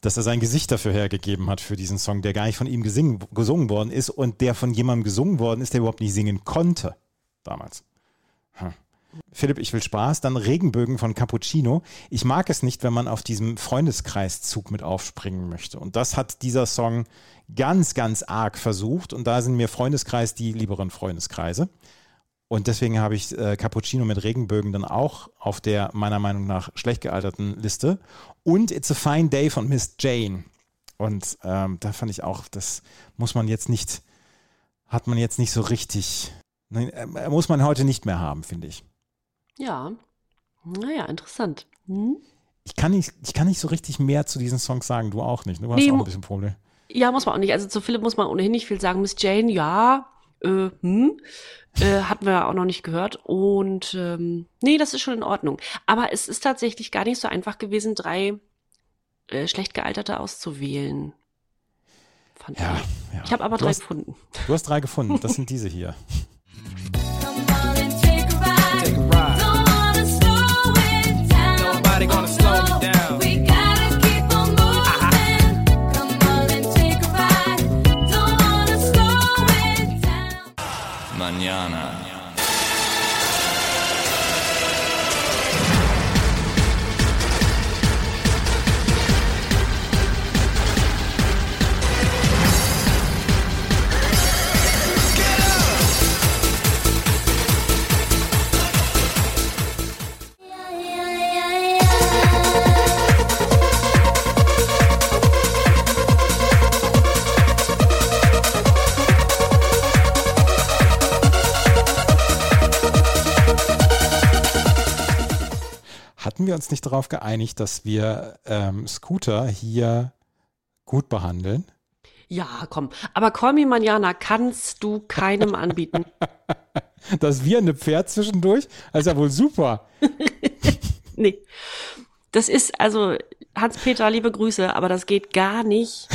dass er sein Gesicht dafür hergegeben hat für diesen Song, der gar nicht von ihm gesingen, gesungen worden ist und der von jemandem gesungen worden ist, der überhaupt nicht singen konnte damals. Hm. Philipp, ich will Spaß. Dann Regenbögen von Cappuccino. Ich mag es nicht, wenn man auf diesem Freundeskreiszug mit aufspringen möchte. Und das hat dieser Song ganz, ganz arg versucht. Und da sind mir Freundeskreis die lieberen Freundeskreise. Und deswegen habe ich äh, Cappuccino mit Regenbögen dann auch auf der meiner Meinung nach schlecht gealterten Liste. Und It's a Fine Day von Miss Jane. Und ähm, da fand ich auch, das muss man jetzt nicht, hat man jetzt nicht so richtig, nein, äh, muss man heute nicht mehr haben, finde ich. Ja. Naja, interessant. Hm? Ich kann, nicht, ich kann nicht so richtig mehr zu diesen Songs sagen, du auch nicht. Du hast Nee, auch ein bisschen Problem. Ja, muss man auch nicht. Also zu Philipp muss man ohnehin nicht viel sagen. Miss Jane, ja, äh, hm, äh, hatten wir auch noch nicht gehört. Und ähm, nee, das ist schon in Ordnung. Aber es ist tatsächlich gar nicht so einfach gewesen, drei äh, schlecht gealterte auszuwählen. Fand Ja, ich. ja. Ich habe aber Du drei hast- gefunden. Du hast drei gefunden, das sind diese hier. Manana. Hatten wir uns nicht darauf geeinigt, dass wir ähm, Scooter hier gut behandeln? Ja, komm. Aber Call Me Manjana kannst du keinem anbieten. Dass wir eine Pferd zwischendurch? Das ist ja wohl super. nee. Das ist, also, Hans-Peter, liebe Grüße, aber das geht gar nicht.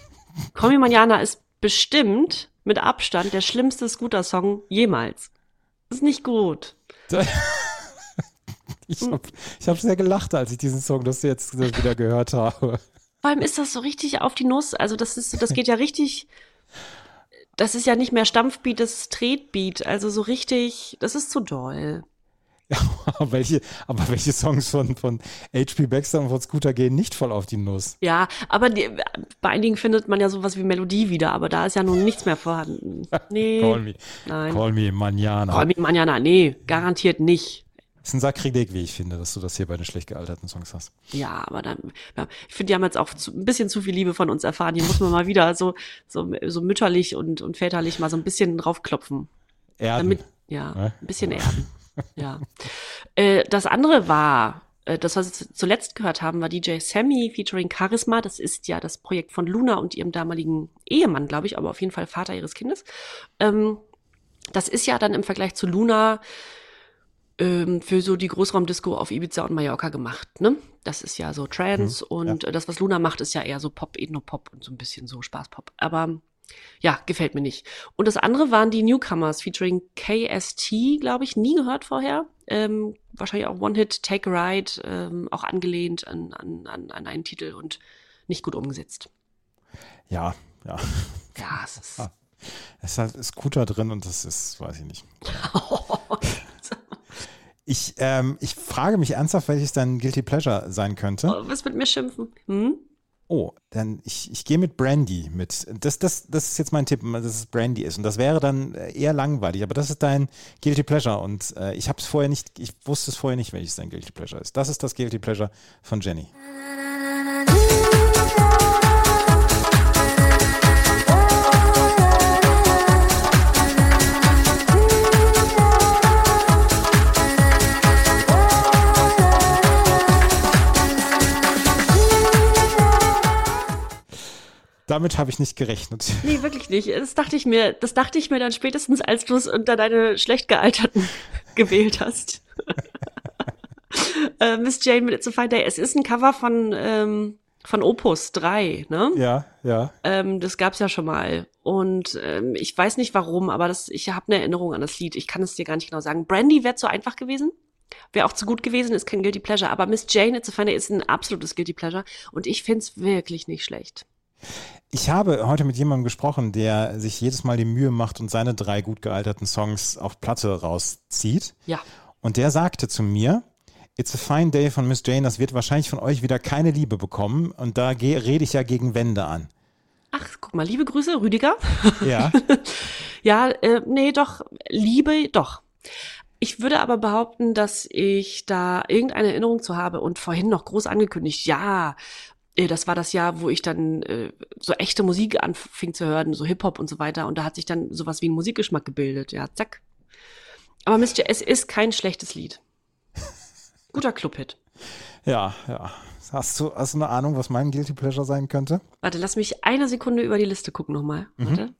Call Me Manjana ist bestimmt mit Abstand der schlimmste Scooter-Song jemals. Das ist nicht gut. Ich habe hab sehr gelacht, als ich diesen Song das jetzt wieder gehört habe. Vor allem ist das so richtig auf die Nuss. Also das ist, das geht ja richtig. Das ist ja nicht mehr Stampfbeat, das ist Tretbeat. Also so richtig, das ist zu doll. Aber welche, aber welche Songs von, von H.P. Baxter und von Scooter gehen nicht voll auf die Nuss? Ja, aber die, bei einigen findet man ja sowas wie Melodie wieder, aber da ist ja nun nichts mehr vorhanden. Nee. Call me. Nein. Call me Manana. Call me Manjana, nee, garantiert nicht. Das ist ein Sakrileg, wie ich finde, dass du das hier bei den schlecht gealterten Songs hast. Ja, aber dann, ja, ich finde, die haben jetzt auch zu, ein bisschen zu viel Liebe von uns erfahren. Hier muss man mal wieder so, so, so mütterlich und, und väterlich mal so ein bisschen draufklopfen. Erden. Damit, ja, Ne? ein bisschen erden. Ja. Äh, das andere war, äh, das, was wir zu- zuletzt gehört haben, war DJ Sammy featuring Charisma. Das ist ja das Projekt von Luna und ihrem damaligen Ehemann, glaube ich, aber auf jeden Fall Vater ihres Kindes. Ähm, das ist ja dann im Vergleich zu Luna ähm, für so die Großraumdisco auf Ibiza und Mallorca gemacht, ne? Das ist ja so Trance Mhm, und äh, das, was Luna macht, ist ja eher so Pop, Ethno-Pop und so ein bisschen so Spaßpop. Aber ja, gefällt mir nicht. Und das andere waren die Newcomers featuring KST, glaube ich, nie gehört vorher. Ähm, wahrscheinlich auch One-Hit, Take a Ride, ähm, auch angelehnt an, an, an, einen Titel und nicht gut umgesetzt. Ja, ja. Ja, es ist. Ah. Es hat Scooter drin und das ist, weiß ich nicht. Ich, ähm, ich frage mich ernsthaft, welches dein Guilty Pleasure sein könnte. Oh, was mit mir schimpfen? Hm? Oh, dann ich, ich gehe mit Brandy mit. Das, das, das ist jetzt mein Tipp, dass es Brandy ist. Und das wäre dann äh, eher langweilig, aber das ist dein Guilty Pleasure. Und äh, ich habe es vorher nicht, ich wusste es vorher nicht, welches dein Guilty Pleasure ist. Das ist das Guilty Pleasure von Jenny. Damit habe ich nicht gerechnet. Nee, wirklich nicht. Das dachte ich mir, das dachte ich mir dann spätestens, als du es unter deine schlecht gealterten gewählt hast. äh, Miss Jane mit It's a Fine Day. Es ist ein Cover von, ähm, von Opus 3, ne? Ja, ja. Ähm, das gab's ja schon mal. Und ähm, ich weiß nicht warum, aber das, ich habe eine Erinnerung an das Lied. Ich kann es dir gar nicht genau sagen. Brandy wäre zu einfach gewesen. Wäre auch zu gut gewesen, ist kein Guilty Pleasure. Aber Miss Jane It's a Fine Day ist ein absolutes Guilty Pleasure. Und ich find's wirklich nicht schlecht. Ich habe heute mit jemandem gesprochen, der sich jedes Mal die Mühe macht und seine drei gut gealterten Songs auf Platte rauszieht. Ja. Und der sagte zu mir, It's a fine day von Miss Jane, das wird wahrscheinlich von euch wieder keine Liebe bekommen. Und da rede ich ja gegen Wände an. Ach, guck mal, liebe Grüße, Rüdiger. Ja. Ja, äh, nee, doch, Liebe, doch. Ich würde aber behaupten, dass ich da irgendeine Erinnerung zu habe und vorhin noch groß angekündigt, ja, das war das Jahr, wo ich dann äh, so echte Musik anfing zu hören, so Hip-Hop und so weiter. Und da hat sich dann sowas wie ein Musikgeschmack gebildet. Ja, zack. Aber Mr. es ist kein schlechtes Lied. Guter Clubhit. Ja, ja. Hast du, hast du eine Ahnung, was mein Guilty Pleasure sein könnte? Warte, lass mich eine Sekunde über die Liste gucken nochmal. Mhm. Warte.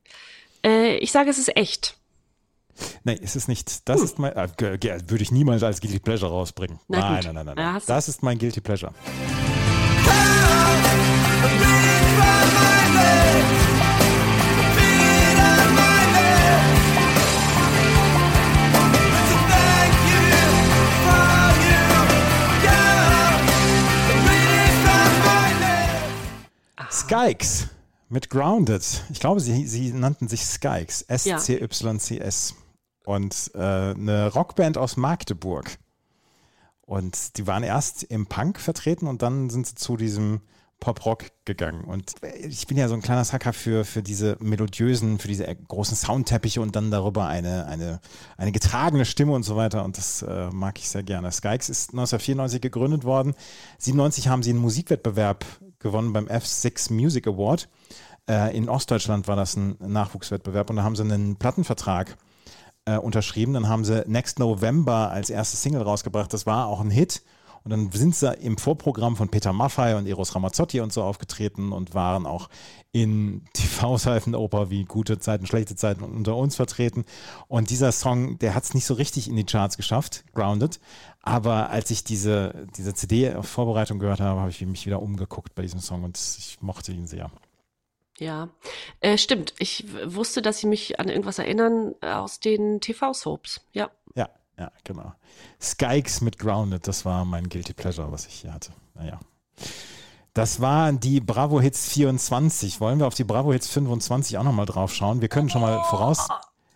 Äh, ich sage, es ist echt. Nee, ist es nicht. Das ist mein. Äh, würde ich niemals als Guilty Pleasure rausbringen. Nein, nein, nein, nein, Ja, nein. hast- Das ist mein Guilty Pleasure. Skykes mit Grounded. Ich glaube, sie, sie nannten sich Skykes. Ja. S-C-Y-C-S. Und äh, eine Rockband aus Magdeburg. Und die waren erst im Punk vertreten und dann sind sie zu diesem Pop-Rock gegangen. Und ich bin ja so ein kleiner Sucker für, für diese melodiösen, für diese großen Soundteppiche und dann darüber eine, eine, eine getragene Stimme und so weiter. Und das äh, mag ich sehr gerne. Skykes ist 1994 gegründet worden. 97 haben sie einen Musikwettbewerb gewonnen beim F6 Music Award. Äh, in Ostdeutschland war das ein Nachwuchswettbewerb und da haben sie einen Plattenvertrag äh, unterschrieben. Dann haben sie Next November als erste Single rausgebracht. Das war auch ein Hit. Und dann sind sie im Vorprogramm von Peter Maffay und Eros Ramazzotti und so aufgetreten und waren auch in TV-Seifenoper wie Gute Zeiten, Schlechte Zeiten unter uns vertreten. Und dieser Song, der hat es nicht so richtig in die Charts geschafft, Grounded. Aber als ich diese, diese CD-Vorbereitung gehört habe, habe ich mich wieder umgeguckt bei diesem Song und ich mochte ihn sehr. Ja, äh, stimmt. Ich wusste, dass sie mich an irgendwas erinnern äh, aus den TV-Soaps. Ja. Ja, ja, genau. Skykes mit Grounded, das war mein Guilty Pleasure, was ich hier hatte. Naja. Das waren die Bravo Hits 24. Wollen wir auf die Bravo Hits 25 auch nochmal drauf schauen? Wir können schon mal voraus,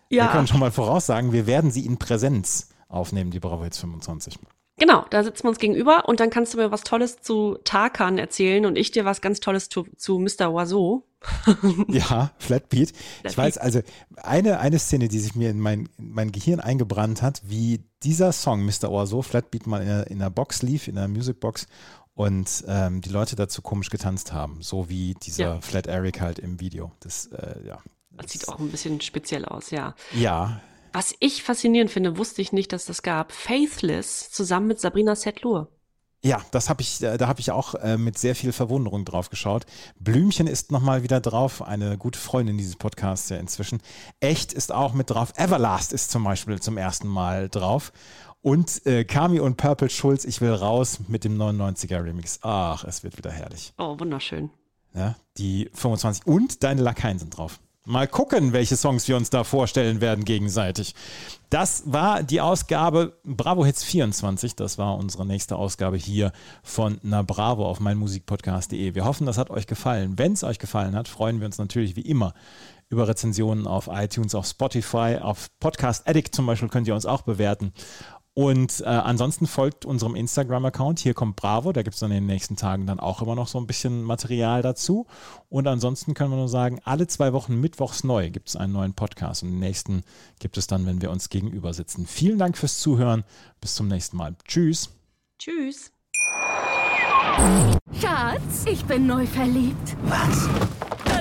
wir Ja. können schon mal voraussagen, wir werden sie in Präsenz aufnehmen, die Bravo Hits 25. Genau, da sitzen wir uns gegenüber und dann kannst du mir was Tolles zu Tarkan erzählen und ich dir was ganz Tolles zu, zu Mr. Oiseau. Ja, Flatbeat. Ich Flatbeat. weiß also, eine, eine Szene, die sich mir in mein, in mein Gehirn eingebrannt hat, wie dieser Song Mr. Oiseau Flatbeat mal in der, in der Box lief, in der Musicbox und ähm, die Leute dazu komisch getanzt haben, so wie dieser Ja. Flat Eric halt im Video. Das, äh, ja. Das sieht auch ein bisschen speziell aus, ja. Ja, Was ich faszinierend finde, wusste ich nicht, dass das gab. Faithless zusammen mit Sabrina Setlur. Ja, das habe ich, äh, da habe ich auch äh, mit sehr viel Verwunderung drauf geschaut. Blümchen ist nochmal wieder drauf, eine gute Freundin dieses Podcasts ja inzwischen. Echt ist auch mit drauf. Everlast ist zum Beispiel zum ersten Mal drauf. Und äh, Kami und Purple Schulz, ich will raus mit dem 99er Remix. Ach, es wird wieder herrlich. Oh, wunderschön. Ja, die 25 und deine Lakaien sind drauf. Mal gucken, welche Songs wir uns da vorstellen werden gegenseitig. Das war die Ausgabe Bravo Hits 24. Das war unsere nächste Ausgabe hier von Na Bravo auf meinmusikpodcast.de. Wir hoffen, das hat euch gefallen. Wenn es euch gefallen hat, freuen wir uns natürlich wie immer über Rezensionen auf iTunes, auf Spotify, auf Podcast Addict zum Beispiel könnt ihr uns auch bewerten. Und äh, ansonsten folgt unserem Instagram-Account. Hier kommt Bravo. Da gibt es dann in den nächsten Tagen dann auch immer noch so ein bisschen Material dazu. Und ansonsten können wir nur sagen, alle zwei Wochen mittwochs neu gibt es einen neuen Podcast. Und den nächsten gibt es dann, wenn wir uns gegenüber sitzen. Vielen Dank fürs Zuhören. Bis zum nächsten Mal. Tschüss. Tschüss. Schatz, ich bin neu verliebt. Was?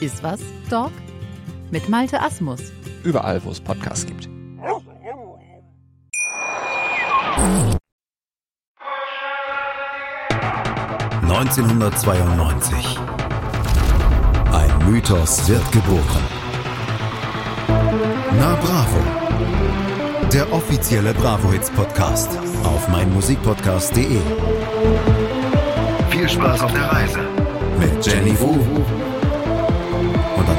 Ist was, Dog? Mit Malte Asmus. Überall, wo es Podcasts gibt. ...1992. Ein Mythos wird geboren. Na Bravo. der offizielle Bravo Hits Podcast auf meinmusikpodcast.de. Viel Spaß auf der Reise mit Jenny Wu